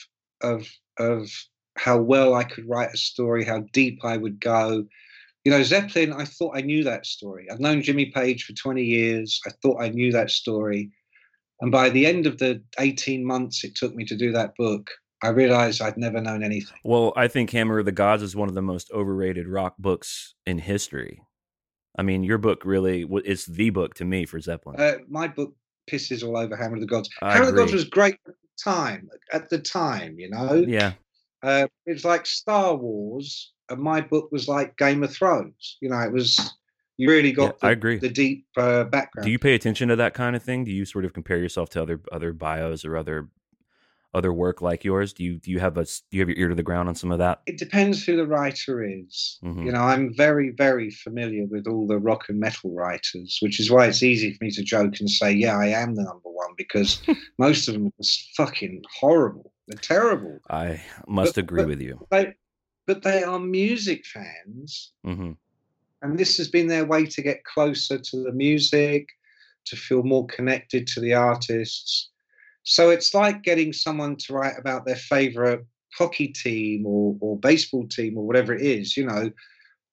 of of how well I could write a story, how deep I would go. You know, Zeppelin, I thought I knew that story. I've known Jimmy Page for 20 years. I thought I knew that story. And by the end of the 18 months it took me to do that book, I realized I'd never known anything. Well, I think Hammer of the Gods is one of the most overrated rock books in history. I mean, your book really it's the book to me for Zeppelin. Uh, my book pisses all over Hammer of the Gods. I Hammer of the Gods was great at the time. At the time, you know, yeah, uh, it's like Star Wars, my book was like Game of Thrones. You know, it was you really got Yeah, the, I agree. the deep uh, background. do you pay attention to that kind of thing? Do you sort of compare yourself to other other bios or other other work like yours? Do you do you have a do you have your ear to the ground on some of that? it depends who the writer is. Mhm. You know, I'm very, very familiar with all the rock and metal writers, which is why it's easy for me to joke and say, "Yeah, I am the number one," because <laughs> most of them are just fucking horrible. They're terrible. I must But- agree but- with you. They, but they are music fans. Hmm and this has been their way to get closer to the music to feel more connected to the artists. So it's like getting someone to write about their favorite hockey team or, or baseball team or whatever it is you know.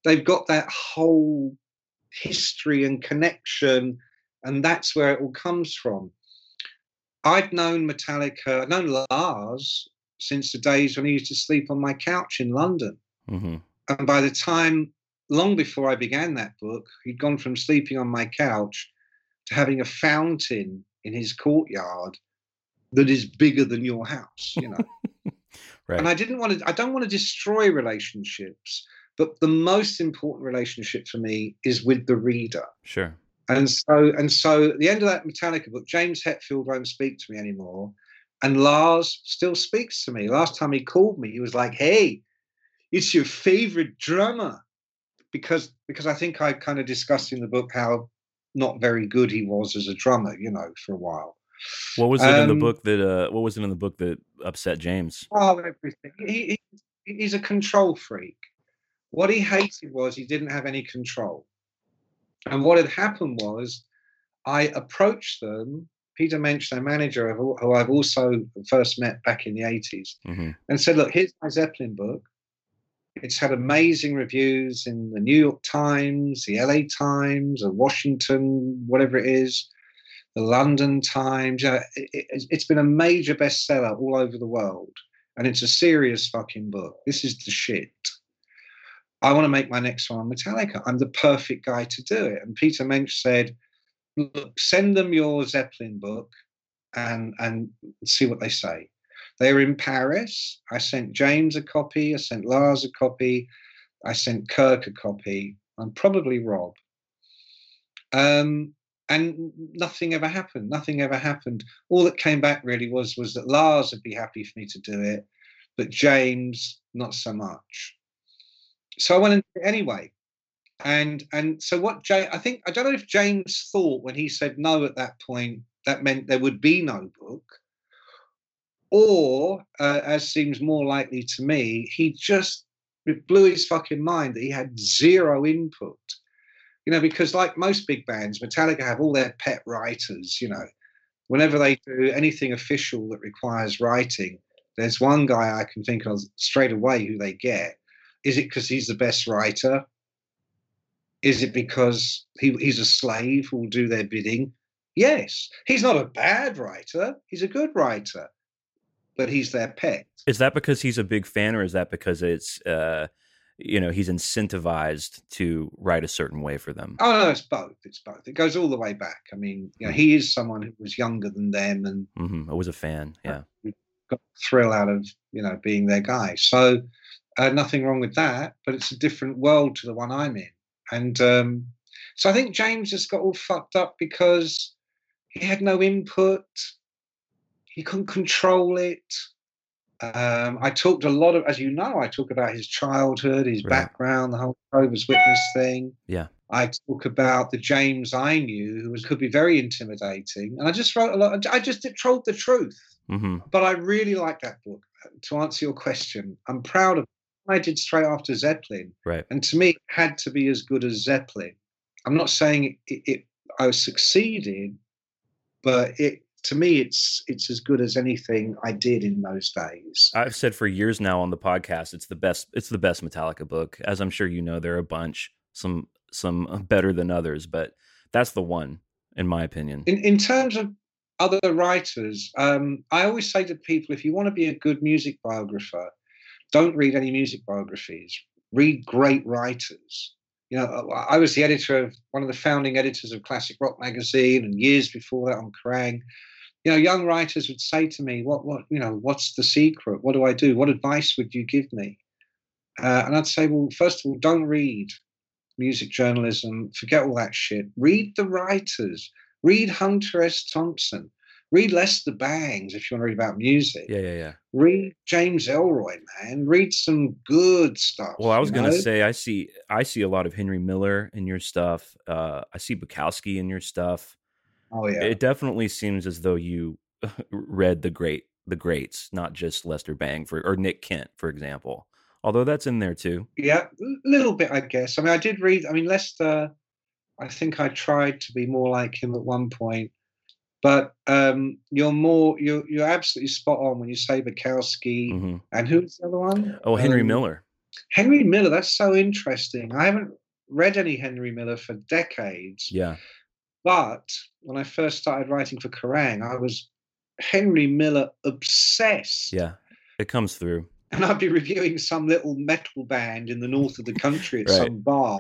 They've got that whole history and connection and that's where it all comes from. I'd known metallica i'd known lars since the days when he used to sleep on my couch in london hmm and by the time, long before I began that book, he'd gone from sleeping on my couch to having a fountain in his courtyard that is bigger than your house, you know. <laughs> Right. and I didn't want to, I don't want to destroy relationships, but the most important relationship for me is with the reader. Sure. And so, and so at the end of that Metallica book, James Hetfield won't speak to me anymore. And Lars still speaks to me. Last time he called me, he was like, Hey, it's your favorite drummer. Because because I think I kind of discussed in the book how not very good he was as a drummer, you know, for a while. What was it in the Um, book that uh what was it in the book that upset James? Oh, everything. He, he, he's a control freak. What he hated was he didn't have any control. And what had happened was I approached them Peter Mensch, their manager, who I've also first met back in the 80s, hmm and said, Look, here's my Zeppelin book. It's had amazing reviews in the New York Times, the LA Times, the Washington, whatever it is, the London Times. It, it's been a major bestseller all over the world. And it's a serious fucking book. This is the shit. I want to make my next one on Metallica. I'm the perfect guy to do it. And Peter Mensch said, Look, send them your Zeppelin book and and see what they say. They were in Paris. I sent James a copy. I sent Lars a copy. I sent Kirk a copy, and probably Rob. Um, and nothing ever happened. Nothing ever happened. All that came back really was was that Lars would be happy for me to do it, but James not so much. So I went and did it anyway. And and so what James, I think I don't know if James thought when he said no at that point that meant there would be no book, or uh, as seems more likely to me, he just it blew his fucking mind that he had zero input. You know, because like most big bands, Metallica have all their pet writers. You know, whenever they do anything official that requires writing, there's one guy I can think of straight away who they get. Is it because he's the best writer? Is it because he, he's a slave who will do their bidding? Yes. He's not a bad writer. He's a good writer, but he's their pet. Is that because he's a big fan, or is that because it's uh, you know he's incentivized to write a certain way for them? Oh no, it's both. It's both. It goes all the way back. I mean, you know, he is someone who was younger than them and mm-hmm. I was a fan. Yeah. got a thrill out of you know being their guy. So uh, nothing wrong with that, but it's a different world to the one I'm in. And um, so I think James just got all fucked up because he had no input. He couldn't control it. Um, I talked a lot of, as you know, I talk about his childhood, his Right. background, the whole Jehovah's Witness thing. Yeah. I talk about the James I knew, who was could be very intimidating, and I just wrote a lot. I just told the truth, hmm but I really like that book. To answer your question, I'm proud of. I did straight after Zeppelin, Right. and to me, it had to be as good as Zeppelin. I'm not saying it, it, I succeeded, but it to me, it's it's as good as anything I did in those days. I've said for years now on the podcast, it's the best. It's the best Metallica book. As I'm sure you know, there are a bunch, some some better than others, but that's the one, in my opinion. In in terms of other writers, um, I always say to people, if you want to be a good music biographer, don't read any music biographies. Read great writers. You know, I was the editor of one of the founding editors of Classic Rock magazine, and years before that on Kerrang. You know, young writers would say to me, "What, what, you know, what's the secret? What do I do? What advice would you give me?" Uh, and I'd say, "Well, first of all, don't read music journalism. Forget all that shit. Read the writers. Read Hunter S. Thompson. Read Lester Bangs if you want to read about music. Yeah, yeah, yeah. Read James Ellroy, man. Read some good stuff. Well, I was gonna know? say I see I see a lot of Henry Miller in your stuff. Uh, I see Bukowski in your stuff. Oh yeah. It definitely seems as though you <laughs> read the great the greats, not just Lester Bang for or Nick Kent, for example. Although that's in there too. Yeah, a little bit, I guess. I mean, I did read. I mean, Lester. I think I tried to be more like him at one point, but um, you're more. You're you're absolutely spot on when you say Bukowski. hmm And who's the other one? Oh, Henry Um, Miller. Henry Miller. That's so interesting. I haven't read any Henry Miller for decades. Yeah. But when I first started writing for Kerrang, I was Henry Miller obsessed. Yeah. It comes through. And I'd be reviewing some little metal band in the north of the country at <laughs> Right. some bar.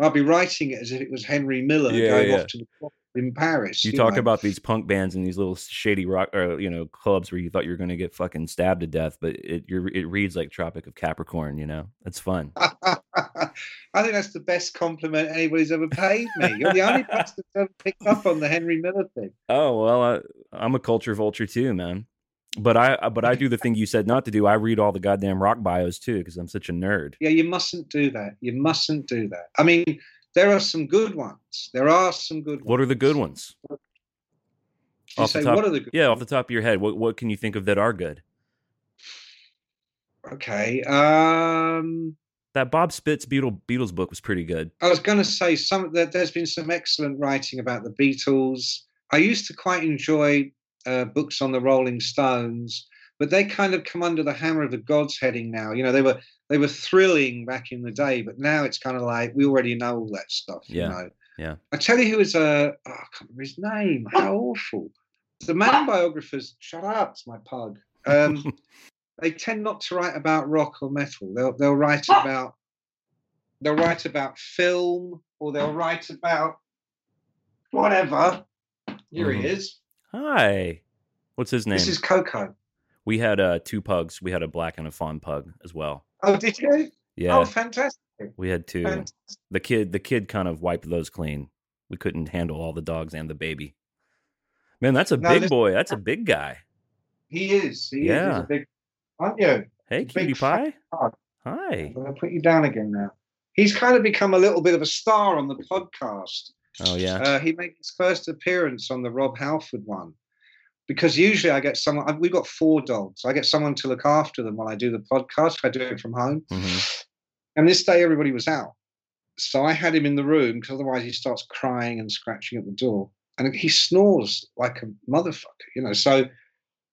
I'd be writing it as if it was Henry Miller Yeah, going yeah. off to the in Paris. You talk know. about these punk bands and these little shady rock, or you know, clubs where you thought you were going to get fucking stabbed to death, but it you're, it reads like Tropic of Capricorn. You know, it's fun. <laughs> I think that's the best compliment anybody's ever paid me. You're the only person that's ever picked up on the Henry Miller thing. Oh well, I, I'm a culture vulture too, man. But I uh, but I do the thing you said not to do. I read all the goddamn rock bios too because I'm such a nerd. Yeah, you mustn't do that. You mustn't do that. I mean, there are some good ones. There are some good ones. What are the good ones? You Off the say, top- what are the Yeah, off the top of your head, what what can you think of that are good? Okay. Um, That Bob Spitz Beatle Beatles book was pretty good. I was going to say some. There, there's been some excellent writing about the Beatles. I used to quite enjoy uh, books on the Rolling Stones, but they kind of come under the hammer of the gods heading now. You know, they were they were thrilling back in the day, but now it's kind of like we already know all that stuff. Yeah. You know. Yeah. I tell you who was a oh, I can't remember his name. How awful. The man biographers. Shut up, it's my pug. Um, <laughs> they tend not to write about rock or metal. They'll they'll write about they'll write about film or they'll write about whatever. Here Mhm. he is. Hi. What's his name? This is Coco. We had uh, two pugs. We had a black and a fawn pug as well. Oh, did you? Yeah, Oh, fantastic. we had two. fantastic. The kid, the kid, kind of wiped those clean. We couldn't handle all the dogs and the baby. Man, that's a No, big boy. That's a big guy. He is. He is. He's Yeah. a big, aren't you? Hey, Big cutie fat pie. Hi. I'm going to put you down again now. He's kind of become a little bit of a star on the podcast. Oh yeah. Uh, he made his first appearance on the Rob Halford one because usually I get someone. We've got four dogs. I get someone to look after them while I do the podcast. I do it from home. Mhm. And this day everybody was out, so I had him in the room because otherwise he starts crying and scratching at the door, and he snores like a motherfucker, you know. So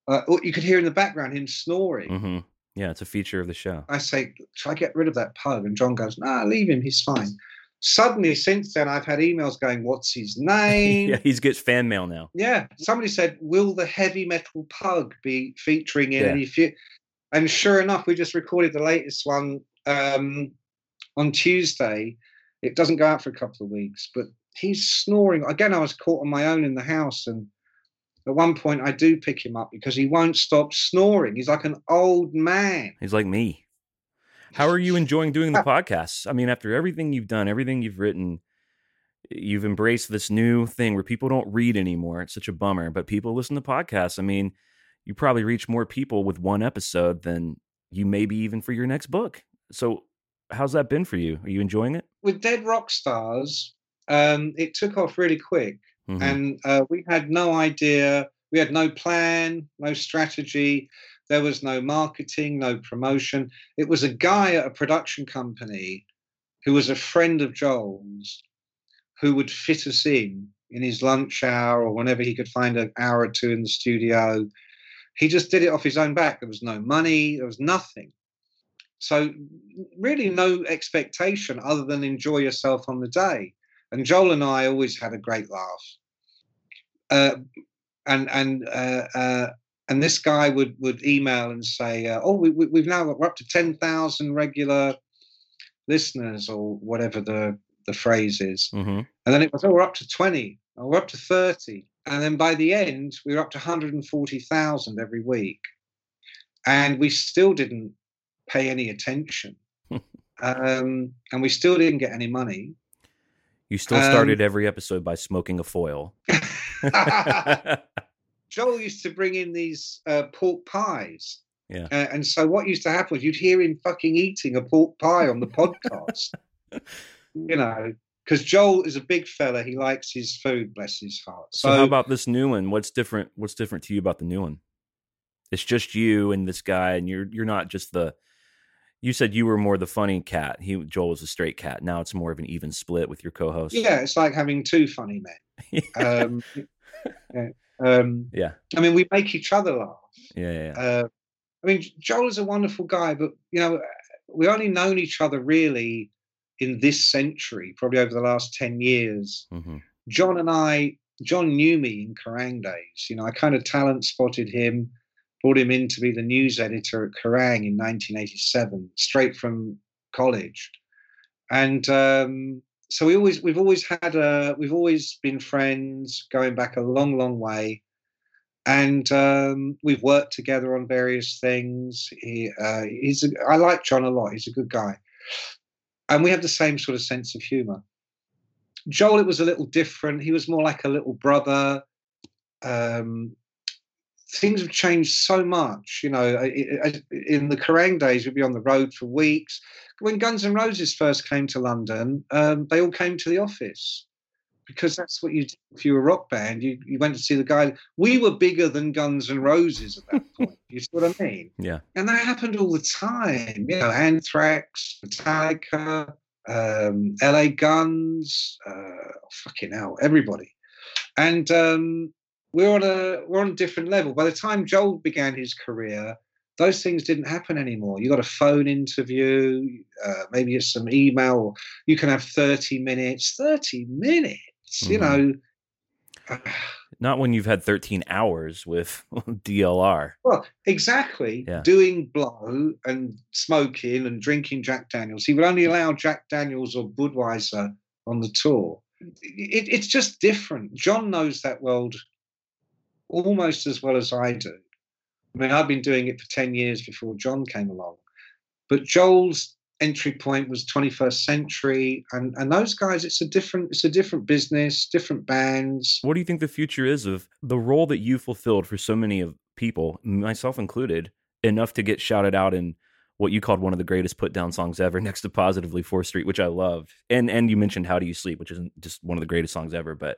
uh, you could hear in the background him snoring. Mhm. Yeah, it's a feature of the show. I say, try get rid of that pug. And Jon goes, nah, leave him. He's fine. Suddenly, since then, I've had emails going, what's his <laughs> name? yeah, he's gets fan mail now. Yeah. Somebody said, will the heavy metal pug be featuring in Yeah. any few? And sure enough, we just recorded the latest one um, on Tuesday. It doesn't go out for a couple of weeks, but he's snoring. Again, I was caught on my own in the house. And at one point, I do pick him up because he won't stop snoring. He's like an old man. He's like me. How are you <laughs> enjoying doing the podcasts? I mean, after everything you've done, everything you've written, you've embraced this new thing where people don't read anymore. It's such a bummer, but people listen to podcasts. I mean, you probably reach more people with one episode than you maybe even for your next book. So, how's that been for you? Are you enjoying it? with Dead Rock Stars, um, it took off really quick, Mhm. and uh, we had no idea. We had no plan, no strategy. There was no marketing, no promotion. It was a guy at a production company who was a friend of Joel's who would fit us in in his lunch hour or whenever he could find an hour or two in the studio. He just did it off his own back. There was no money, there was nothing. So, really, no expectation other than enjoy yourself on the day. And Joel and I always had a great laugh. Uh, and and uh, uh, and this guy would would email and say, uh, "Oh, we, we, we've now got, we're up to ten thousand regular listeners, or whatever the the phrase is." Mhm. And then it was, "Oh, we're up to twenty. Oh, we're up to 30. And then by the end, we were up to 140,000 every week. And we still didn't pay any attention. <laughs> um, and we still didn't get any money. You still Um, started every episode by smoking a foil. <laughs> <laughs> Joel used to bring in these uh, pork pies. Yeah. Uh, and so what used to happen was you'd hear him fucking eating a pork pie on the podcast. <laughs> you know, because Joel is a big fella. He likes his food, bless his heart. So, how about this new one? What's different? What's different to you about the new one? It's just you and this guy, and you're you're not just the. You said you were more the funny cat. He Joel was a straight cat. Now it's more of an even split with your co-host. Yeah, it's like having two funny men. <laughs> Um, yeah, <laughs> um, yeah, I mean, we make each other laugh. yeah, yeah. yeah. Uh, I mean, Joel is a wonderful guy, but you know, we only known each other really in this century, probably over the last ten years. Mhm. Jon and I, Jon knew me in Kerrang days. You know, I kind of talent spotted him, brought him in to be the news editor at Kerrang in 1987, straight from college, and um, so we always we've always had a we've always been friends going back a long, long way. And um, we've worked together on various things. He, uh, he's a, I like Jon a lot. He's a good guy, and we have the same sort of sense of humour. Joel, it was a little different. He was more like a little brother. Um, things have changed so much. You know, in the Kerrang days, we'd be on the road for weeks. When Guns N' Roses first came to London, um, they all came to the office because that's what you did if you were a rock band. You, you went to see the guy. We were bigger than Guns N' Roses at that point. <laughs> you see what I mean? yeah. And that happened all the time. You know, Anthrax, Metallica, um, LA Guns, uh, fucking hell, everybody. And um, we're on a we're on a different level. By the time Joel began his career, those things didn't happen anymore. You got a phone interview, uh, maybe it's some email. you can have thirty minutes. Thirty minutes, mm-hmm. you know. <sighs> Not when you've had 13 hours with <laughs> DLR. Well, exactly. Yeah. Doing blow and smoking and drinking Jack Daniels. He would only allow Jack Daniels or Budweiser on the tour. It, it's just different. Jon knows that world almost as well as I do. I mean, I've been doing it for 10 years before Jon came along. But Joel's entry point was 21st century and and those guys it's a different it's a different business different bands what do you think the future is of the role that you fulfilled for so many of people myself included enough to get shouted out in what you called one of the greatest put down songs ever next to positively 4th street which i loved and and you mentioned how do you sleep which isn't just one of the greatest songs ever but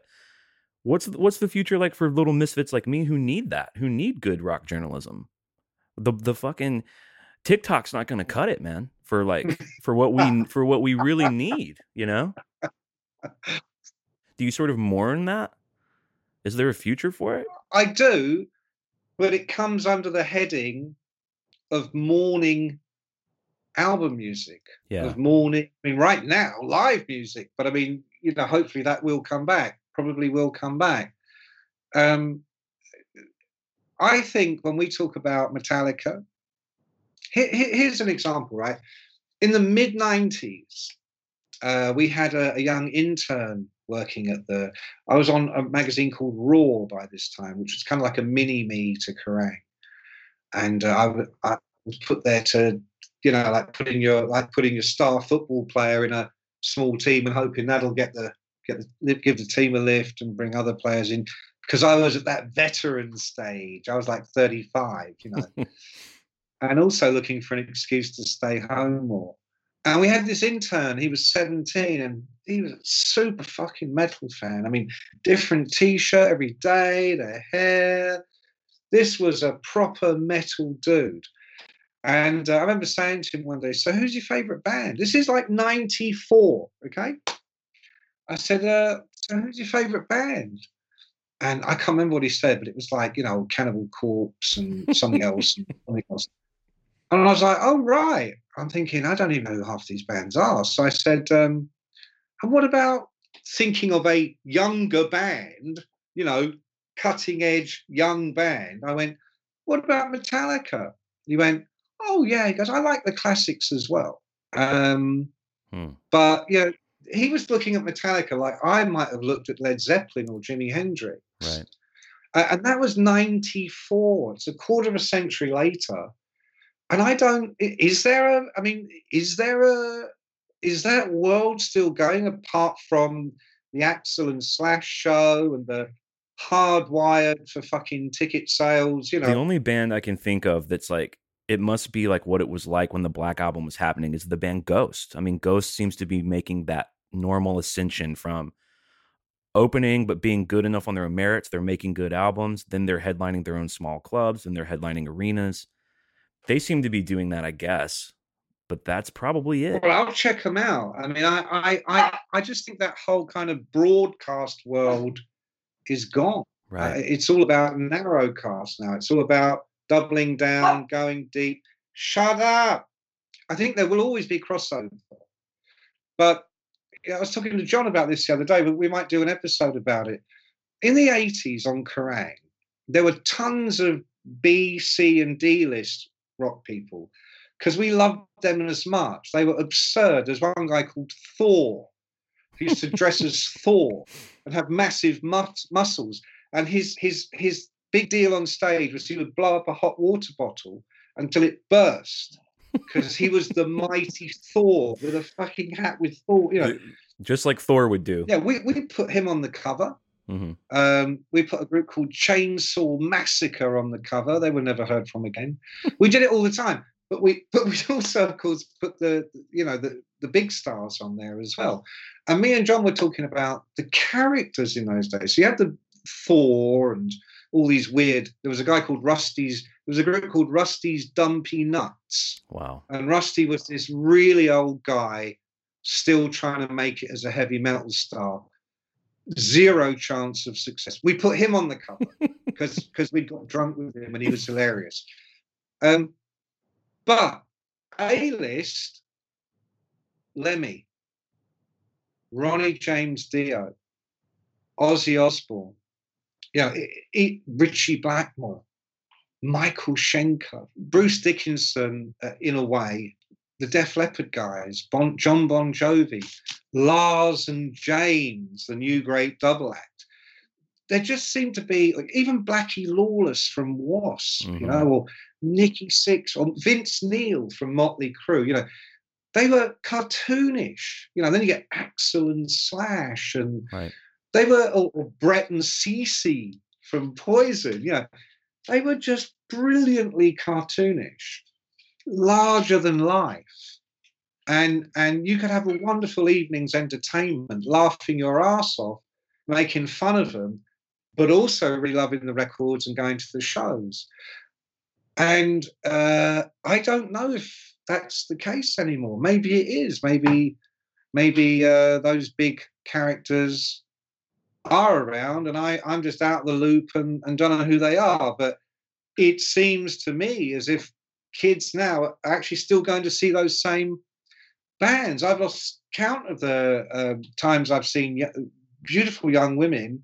What's what's the future like for little misfits like me who need that, who need good rock journalism? The the fucking TikTok's not going to cut it, man. For like <laughs> for what we for what we really need, you know. Do you sort of mourn that? Is there a future for it? I do, but it comes under the heading of mourning album music. Yeah. Of mourning. I mean, right now, live music. But I mean, you know, hopefully that will come back probably will come back. Um, I think when we talk about Metallica, here, here's an example, right? In the mid 90s, uh, we had a, a, young intern working at the. I was on a magazine called Raw by this time, which was kind of like a mini me to Kerrang. And uh, I, I was put there to, you know, like putting your like putting your star football player in a small team and hoping that'll get the get the, give the team a lift and bring other players in because I was at that veteran stage. I was like 35, you know, <laughs> and also looking for an excuse to stay home more. And we had this intern, he was 17 and he was a super fucking metal fan. I mean, different t shirt every day, their hair. This was a proper metal dude. And uh, I remember saying to him one day, So who's your favorite band? This is like 94, okay? I said, uh, so who's your favourite band? And I can't remember what he said, but it was like, you know, Cannibal Corpse and something else and <laughs> something else. And I was like, oh, right. I'm thinking, I don't even know who half these bands are. So I said, um, and what about thinking of a younger band, you know, cutting edge young band? I went, what about Metallica? He went, oh, yeah. He goes, I like the classics as well. Um, hmm. But, you know, he was looking at Metallica like I might have looked at Led Zeppelin or Jimi Hendrix. Right. Uh, and that was 94. It's a quarter of a century later. And I don't, is there a, I mean, is there a, is that world still going apart from the Axl and Slash show and the hardwired for fucking ticket sales? You know, the only band I can think of that's like it must be like what it was like when the Black Album was happening is the band Ghost. I mean, Ghost seems to be making that normal ascension from opening but being good enough on their own merits. They're making good albums, then they're headlining their own small clubs, and they're headlining arenas. They seem to be doing that, I guess. But that's probably it. Well, I'll check them out. I mean, I, I, I, I just think that whole kind of broadcast world is gone. Right. Uh, it's all about narrowcast now. It's all about doubling down, going deep. Shut up. I think there will always be crossover. But I was talking to Jon about this the other day, but we might do an episode about it. In the 80s on Kerrang, there were tons of B, C, and D list rock people because we loved them as much. They were absurd. There's one guy called Thor who used to dress as <laughs> Thor and have massive mus- muscles. And his his his big deal on stage was he would blow up a hot water bottle until it burst because he was the mighty Thor with a fucking hat with Thor, you know, just like Thor would do. Yeah, we we put him on the cover. Mm-hmm. Um, we put a group called Chainsaw Massacre on the cover. They were never heard from again. we did it all the time, but we but we also, of course, put the you know the the big stars on there as well. And me and Jon were talking about the characters in those days. So you had the Thor and all these weird. There was a guy called Rusty's. There was a group called Rusty's Dumpy Nuts. Wow. And Rusty was this really old guy, still trying to make it as a heavy metal star. zero chance of success. We put him on the cover <laughs> because because we got drunk with him and he was hilarious. Um, but A list, Lemmy, Ronnie James Dio, Ozzy Osbourne, you know, it, it, Ritchie Blackmore, Michael Schenker, Bruce Dickinson, uh, in a way, the Def Leppard guys, bon, Jon Bon Jovi, Lars and James, the new great double act. There just seemed to be even Blackie Lawless from W.A.S.P., mm-hmm. you know, or Nikki Sixx or Vince Neil from Motley Crue. You know, they were cartoonish. You know, then you get Axl and Slash, and right. They were or, or Bret and CC from Poison. You know, they were just brilliantly cartoonish, larger than life. And, and you could have a wonderful evening's entertainment, laughing your ass off, making fun of them, but also really loving the records and going to the shows. And uh, I don't know if that's the case anymore. Maybe it is. Maybe maybe uh, those big characters are around and I, I'm just out of the loop and, and don't know who they are. But it seems to me as if kids now are actually still going to see those same bands. I've lost count of the uh, times I've seen beautiful young women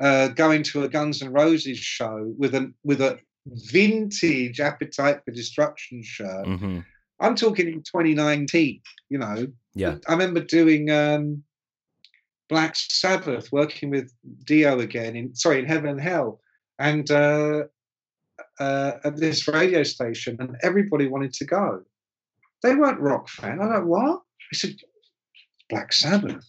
uh, going to a Guns N' Roses show with a with a vintage Appetite for Destruction shirt. Mm-hmm. I'm talking in 2019. You know, yeah. I remember doing um, Black Sabbath, working with Dio again in sorry in Heaven and Hell, and uh, uh, at this radio station, and everybody wanted to go. They weren't rock fan. I'm like, what? I said, Black Sabbath.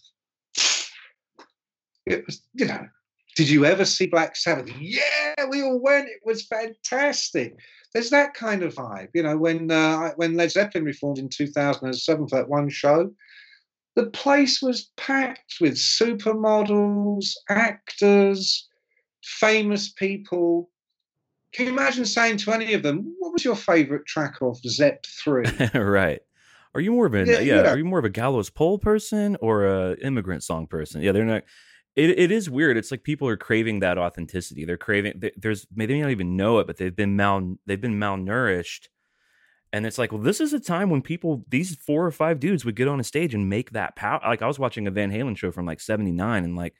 It was, you know, did you ever see Black Sabbath? Yeah, we all went. It was fantastic. There's that kind of vibe, you know. When uh, when Led Zeppelin reformed in 2007 for that one show, the place was packed with supermodels, actors, famous people. Can you imagine saying to any of them, "What was your favourite track off Zepp Three? <laughs> right. Are you more of a yeah, yeah, yeah, Are you more of a gallows pole person or a immigrant song person? Yeah, they're not. It, it is weird. It's like people are craving that authenticity. They're craving. There's maybe not even know it, but they've been mal they've been malnourished, and it's like, well, this is a time when people, these four or five dudes, would get on a stage and make that power. Like I was watching a Van Halen show from like '79, and like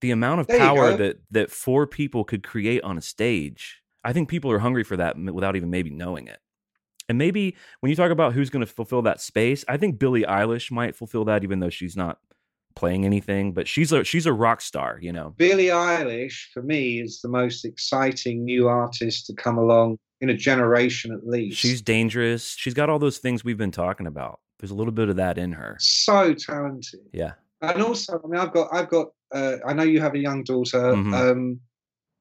the amount of power that that four people could create on a stage. I think people are hungry for that without even maybe knowing it. And maybe when you talk about who's going to fulfill that space, I think Billie Eilish might fulfill that, even though she's not playing anything, but she's a she's a rock star, you know. Billie Eilish for me is the most exciting new artist to come along in a generation at least. She's dangerous. She's got all those things we've been talking about. There's a little bit of that in her. So talented. Yeah. And also, I mean, I've got I've got uh, I know you have a young daughter. Mm-hmm. Um,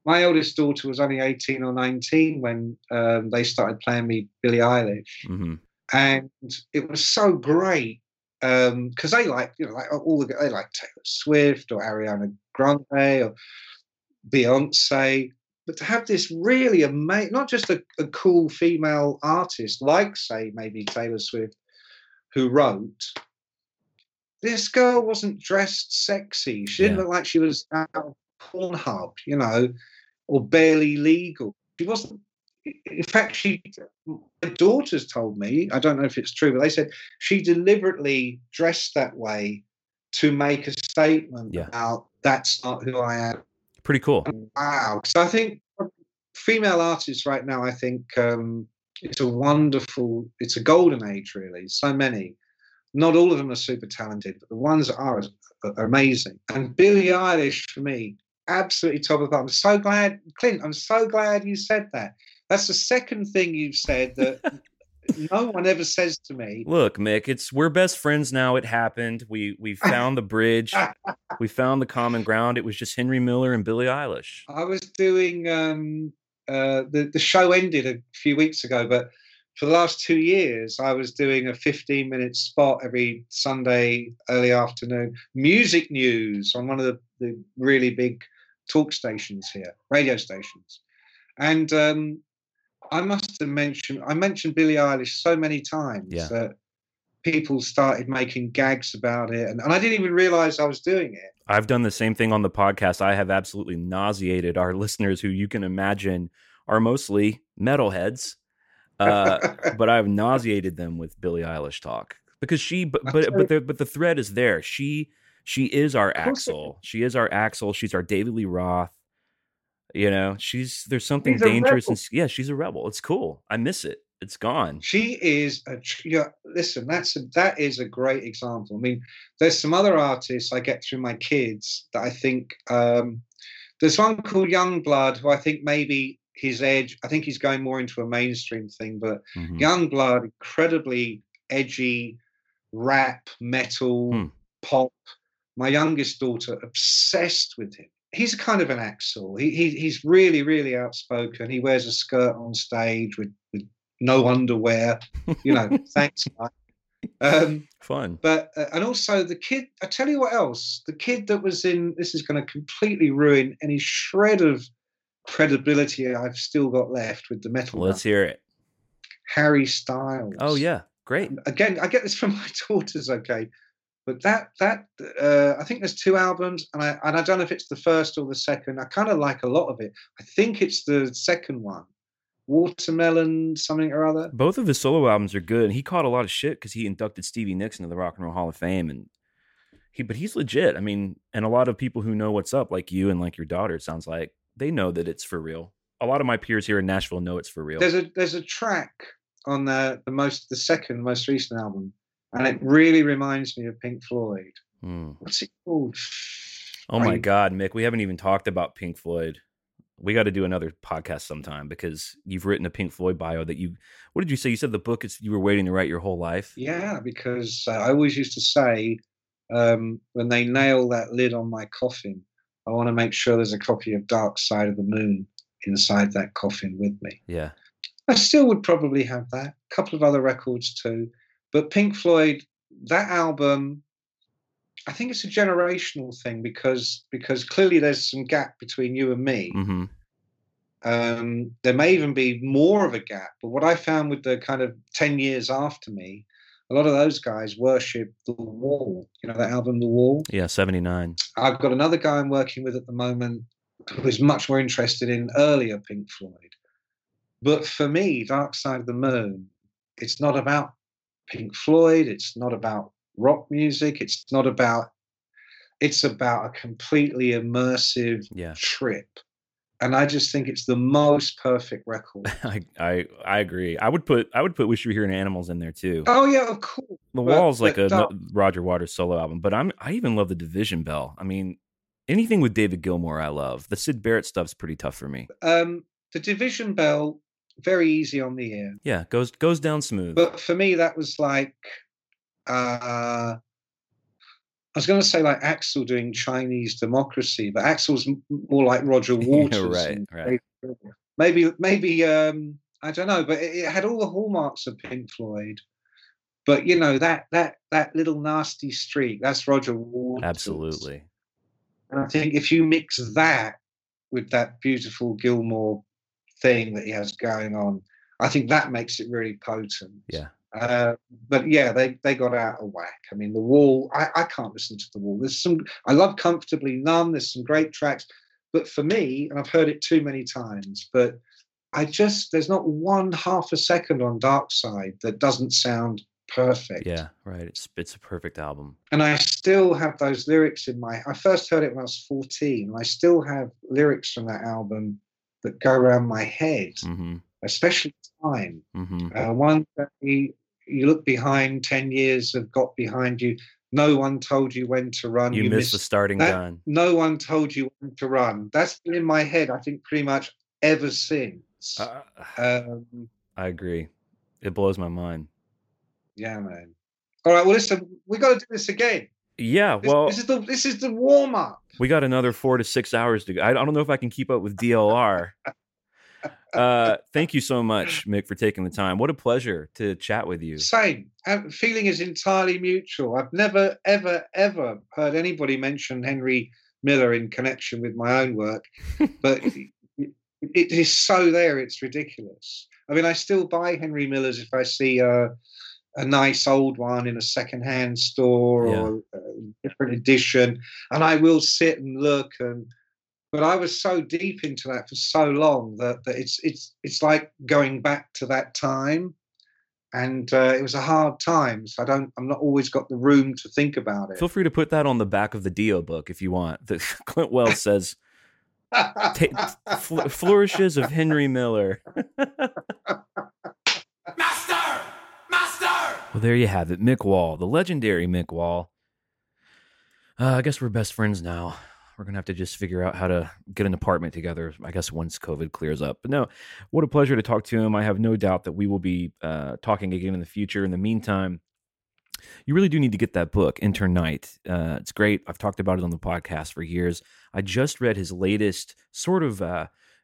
my oldest daughter was only 18 or 19 when um, they started playing me Billie Eilish. Mm-hmm. And it was so great because um, they like you know like all the they like Taylor Swift or Ariana Grande or Beyonce, but to have this really amazing, not just a, a cool female artist like say maybe Taylor Swift, who wrote. This girl wasn't dressed sexy. She didn't yeah. look like she was out of Pornhub, you know, or barely legal. She wasn't in fact, she, my daughters told me, I don't know if it's true, but they said she deliberately dressed that way to make a statement yeah. about that's not who I am. Pretty cool. Wow. So I think female artists right now, I think um, it's a wonderful, it's a golden age, really. So many. Not all of them are super talented, but the ones that are are amazing. And Billie Eilish, for me, absolutely top of the. I'm so glad, Clint. I'm so glad you said that that's the second thing you've said that <laughs> no one ever says to me. Look, Mick, it's we're best friends now. It happened. We we found the bridge. <laughs> we found the common ground. It was just Henry Miller and Billie Eilish. I was doing um, uh, the the show ended a few weeks ago, but for the last two years, I was doing a 15 minute spot every Sunday early afternoon, music news on one of the, the really big talk stations here, radio stations. And um, I must have mentioned I mentioned Billie Eilish so many times yeah. that people started making gags about it, and, and I didn't even realize I was doing it. I've done the same thing on the podcast. I have absolutely nauseated our <laughs> listeners, who you can imagine are mostly metalheads. Uh, <laughs> but I've nauseated them with Billie Eilish talk because she, but but but the, but the thread is there. She she is our Axl. She is our Axl. She's our David Lee Roth. You know, she's there's something She's dangerous and yeah, she's a rebel. It's cool. I miss it. It's gone. She is a yeah, listen. That's a, that is a great example. I mean, there's some other artists I get through my kids that I think. Um, there's one called Yungblud who I think maybe his edge. I think he's going more into a mainstream thing, but Mhm. Yungblud, incredibly edgy, rap, metal, Hmm. pop. My youngest daughter obsessed with him. He's kind of an Axl. He, he he's really really outspoken. He wears a skirt on stage with with no underwear. You know, <laughs> thanks. Mike. Um, Fun. but uh, and also the kid. I tell you what else. The kid that was in this is going to completely ruin any shred of credibility I've still got left with the metal. Let's guy. hear it. Harry Styles. Oh yeah, great. Again, I get this from my <laughs> daughters. Okay, but that that uh, I think there's two albums, and I and I don't know if it's the first or the second. I kind of like a lot of it. I think it's the second one, Watermelon something or other. Both of his solo albums are good, and he caught a lot of shit because he inducted Stevie Nicks into the Rock and Roll Hall of Fame, and he, but he's legit. I mean, and a lot of people who know what's up, like you and like your daughter, it sounds like they know that it's for real. A lot of my peers here in Nashville know it's for real. There's a there's a track on the the most the second most recent album, and it really reminds me of Pink Floyd. Hmm. What's it called? Oh my God, Mick, we haven't even talked about Pink Floyd. We got to do another podcast sometime because you've written a Pink Floyd bio that you. What did you say? You said the book is you were waiting to write your whole life. Yeah, because uh, I always used to say um, when they nail that lid on my coffin, I want to make sure there's a copy of Dark Side of the Moon inside that coffin with me. Yeah. I still would probably have that. A couple of other records too. But Pink Floyd, that album, I think it's a generational thing because because clearly there's some gap between you and me. hmm Um, there may even be more of a gap. But what I found with the kind of 10 years after me, a lot of those guys worship The Wall. You know, that album, The Wall? Yeah. Seventy nine. I've got another guy I'm working with at the moment who is much more interested in earlier Pink Floyd. But for me, Dark Side of the Moon, it's not about Pink Floyd, it's not about rock music, it's not about it's about a completely immersive Yeah. trip. And I just think it's the most perfect record. <laughs> I, I I agree. I would put I would put Wish You Were Here and Animals in there too. oh yeah, of course. the but- Wall's like a Roger Waters solo album, but I'm I even love the Division Bell. I mean, anything with David Gilmour, I love. The Syd Barrett stuff's pretty tough for me. Um, the Division Bell, very easy on the ear. Yeah, goes goes down smooth. But for me, that was like, uh, I was going to say like Axl doing Chinese democracy, but Axl's more like Roger <laughs> Waters. right, right. Maybe, maybe, um, I don't know, but it, it had all the hallmarks of Pink Floyd. But you know that that that little nasty streak, that's Roger Waters. Absolutely. And I think if you mix that with that beautiful Gilmour thing that he has going on, I think that makes it really potent. Yeah. Uh, but yeah, they, they got out of whack. I mean, the wall. I, I can't listen to the wall. There's some. I love comfortably numb. There's some great tracks, but for me, and I've heard it too many times, but I just there's not one half a second on Dark Side that doesn't sound perfect. Yeah, right. It's it's a perfect album. And I still have those lyrics in my. I first heard it when I was 14. And I still have lyrics from that album that go around my head, hmm especially time. hmm Uh, one day you look behind, 10 years have got behind you. No one told you when to run. You, missed the starting that- gun. No one told you when to run. That's been in my head, I think, pretty much ever since. Uh, um, I agree. It blows my mind. yeah, man. All right, well, listen, we got to do this again. Yeah, well, this is the this is the warm up. we got another four to six hours to go. I, I don't know if I can keep up with DLR. <laughs> Uh, thank you so much, Mick, for taking the time. What a pleasure to chat with you. Same. Uh, Feeling is entirely mutual. I've never, ever, ever heard anybody mention Henry Miller in connection with my own work, <laughs> but it is so there. It's ridiculous. I mean, I still buy Henry Millers if I see a, a nice old one in a secondhand store Yeah. or uh, different edition, and I will sit and look and. But I was so deep into that for so long that, that it's it's it's like going back to that time, and uh, it was a hard time. So I don't I'm not always got the room to think about it. Feel free to put that on the back of the Dio book if you want. The <laughs> Clint Wells says <laughs> fl- flourishes of Henry Miller. <laughs> Well, there you have it, Mick Wall, the legendary Mick Wall. Uh, I guess we're best friends now. We're gonna have to just figure out how to get an apartment together. I guess once COVID clears up. But no, what a pleasure to talk to him. I have no doubt that we will be uh, talking again in the future. In the meantime, you really do need to get that book, Enter Night. Uh, it's great. I've talked about it on the podcast for years. I just read his latest sort of.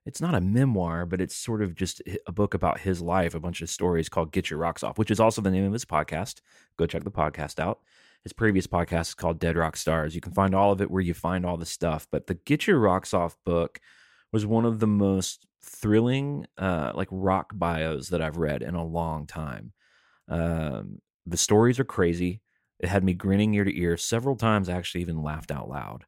It's not a memoir, but it's sort of just a book about his life, a bunch of stories called Getcha Rocks Off, which is also the name of his podcast. Go check the podcast out. His previous podcast is called Dead Rock Stars. You can find all of it where you find all the stuff. But the Getcha Rocks Off book was one of the most thrilling, uh, like rock bios that I've read in a long time. Um, the stories are crazy. It had me grinning ear to ear several times. I actually even laughed out loud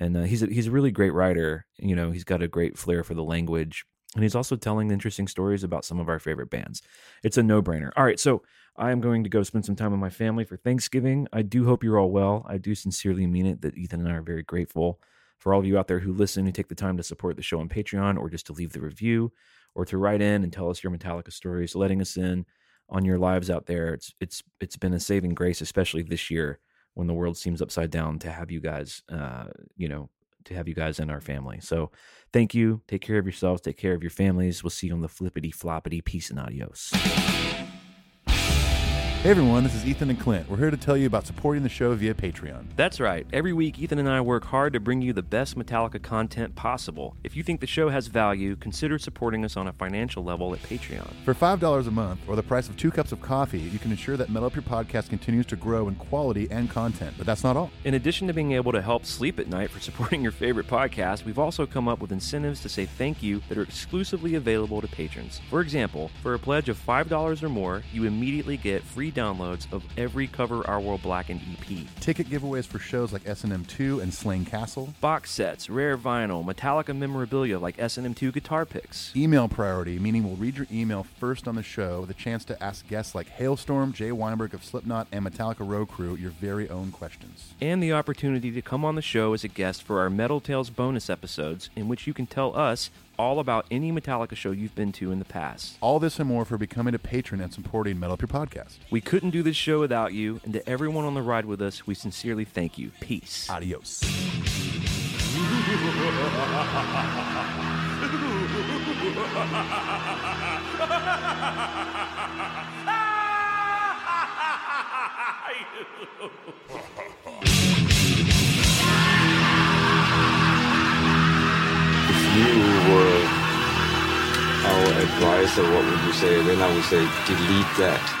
and uh, he's a, he's a really great writer. You know, he's got a great flair for the language, and he's also telling interesting stories about some of our favorite bands. It's a no brainer. All right, so I am going to go spend some time with my family for Thanksgiving. I do hope you're all well. I do sincerely mean it. That Ethan and I are very grateful for all of you out there who listen, who take the time to support the show on Patreon, or just to leave the review, or to write in and tell us your Metallica stories, letting us in on your lives out there. It's it's it's been a saving grace, especially this year when the world seems upside down to have you guys uh, you know to have you guys in our family. So thank you. Take care of yourselves. Take care of your families. We'll see you on the flippity floppity peace and adios Hey everyone, this is Ethan and Clint. We're here to tell you about supporting the show via Patreon. That's right. Every week, Ethan and I work hard to bring you the best Metallica content possible. If you think the show has value, consider supporting us on a financial level at Patreon. For $5 a month, or the price of two cups of coffee, you can ensure that Metal Up Your Podcast continues to grow in quality and content. But that's not all. In addition to being able to help sleep at night for <laughs> supporting your favorite podcast, we've also come up with incentives to say thank you that are exclusively available to patrons. For example, for a pledge of $5 or more, you immediately get free downloads of every Cover Our World Blackened EP. Ticket giveaways for shows like S&M 2 and Slane Castle. Box sets, rare vinyl, Metallica memorabilia like S&M2 guitar picks. Email priority, meaning we'll read your email first on the show, with a chance to ask guests like Halestorm, Jay Weinberg of Slipknot, and Metallica Row Crew your very own questions. and the opportunity to come on the show as a guest for our Metal Tales bonus episodes, in which you can tell us all about any Metallica show you've been to in the past. All this and more for becoming a patron and supporting Metal Up Your Podcast. We couldn't do this show without you, and to everyone on the ride with us, we sincerely thank you. Peace. Adios. if <laughs> you were our advisor, what would you say? Then I would say delete that.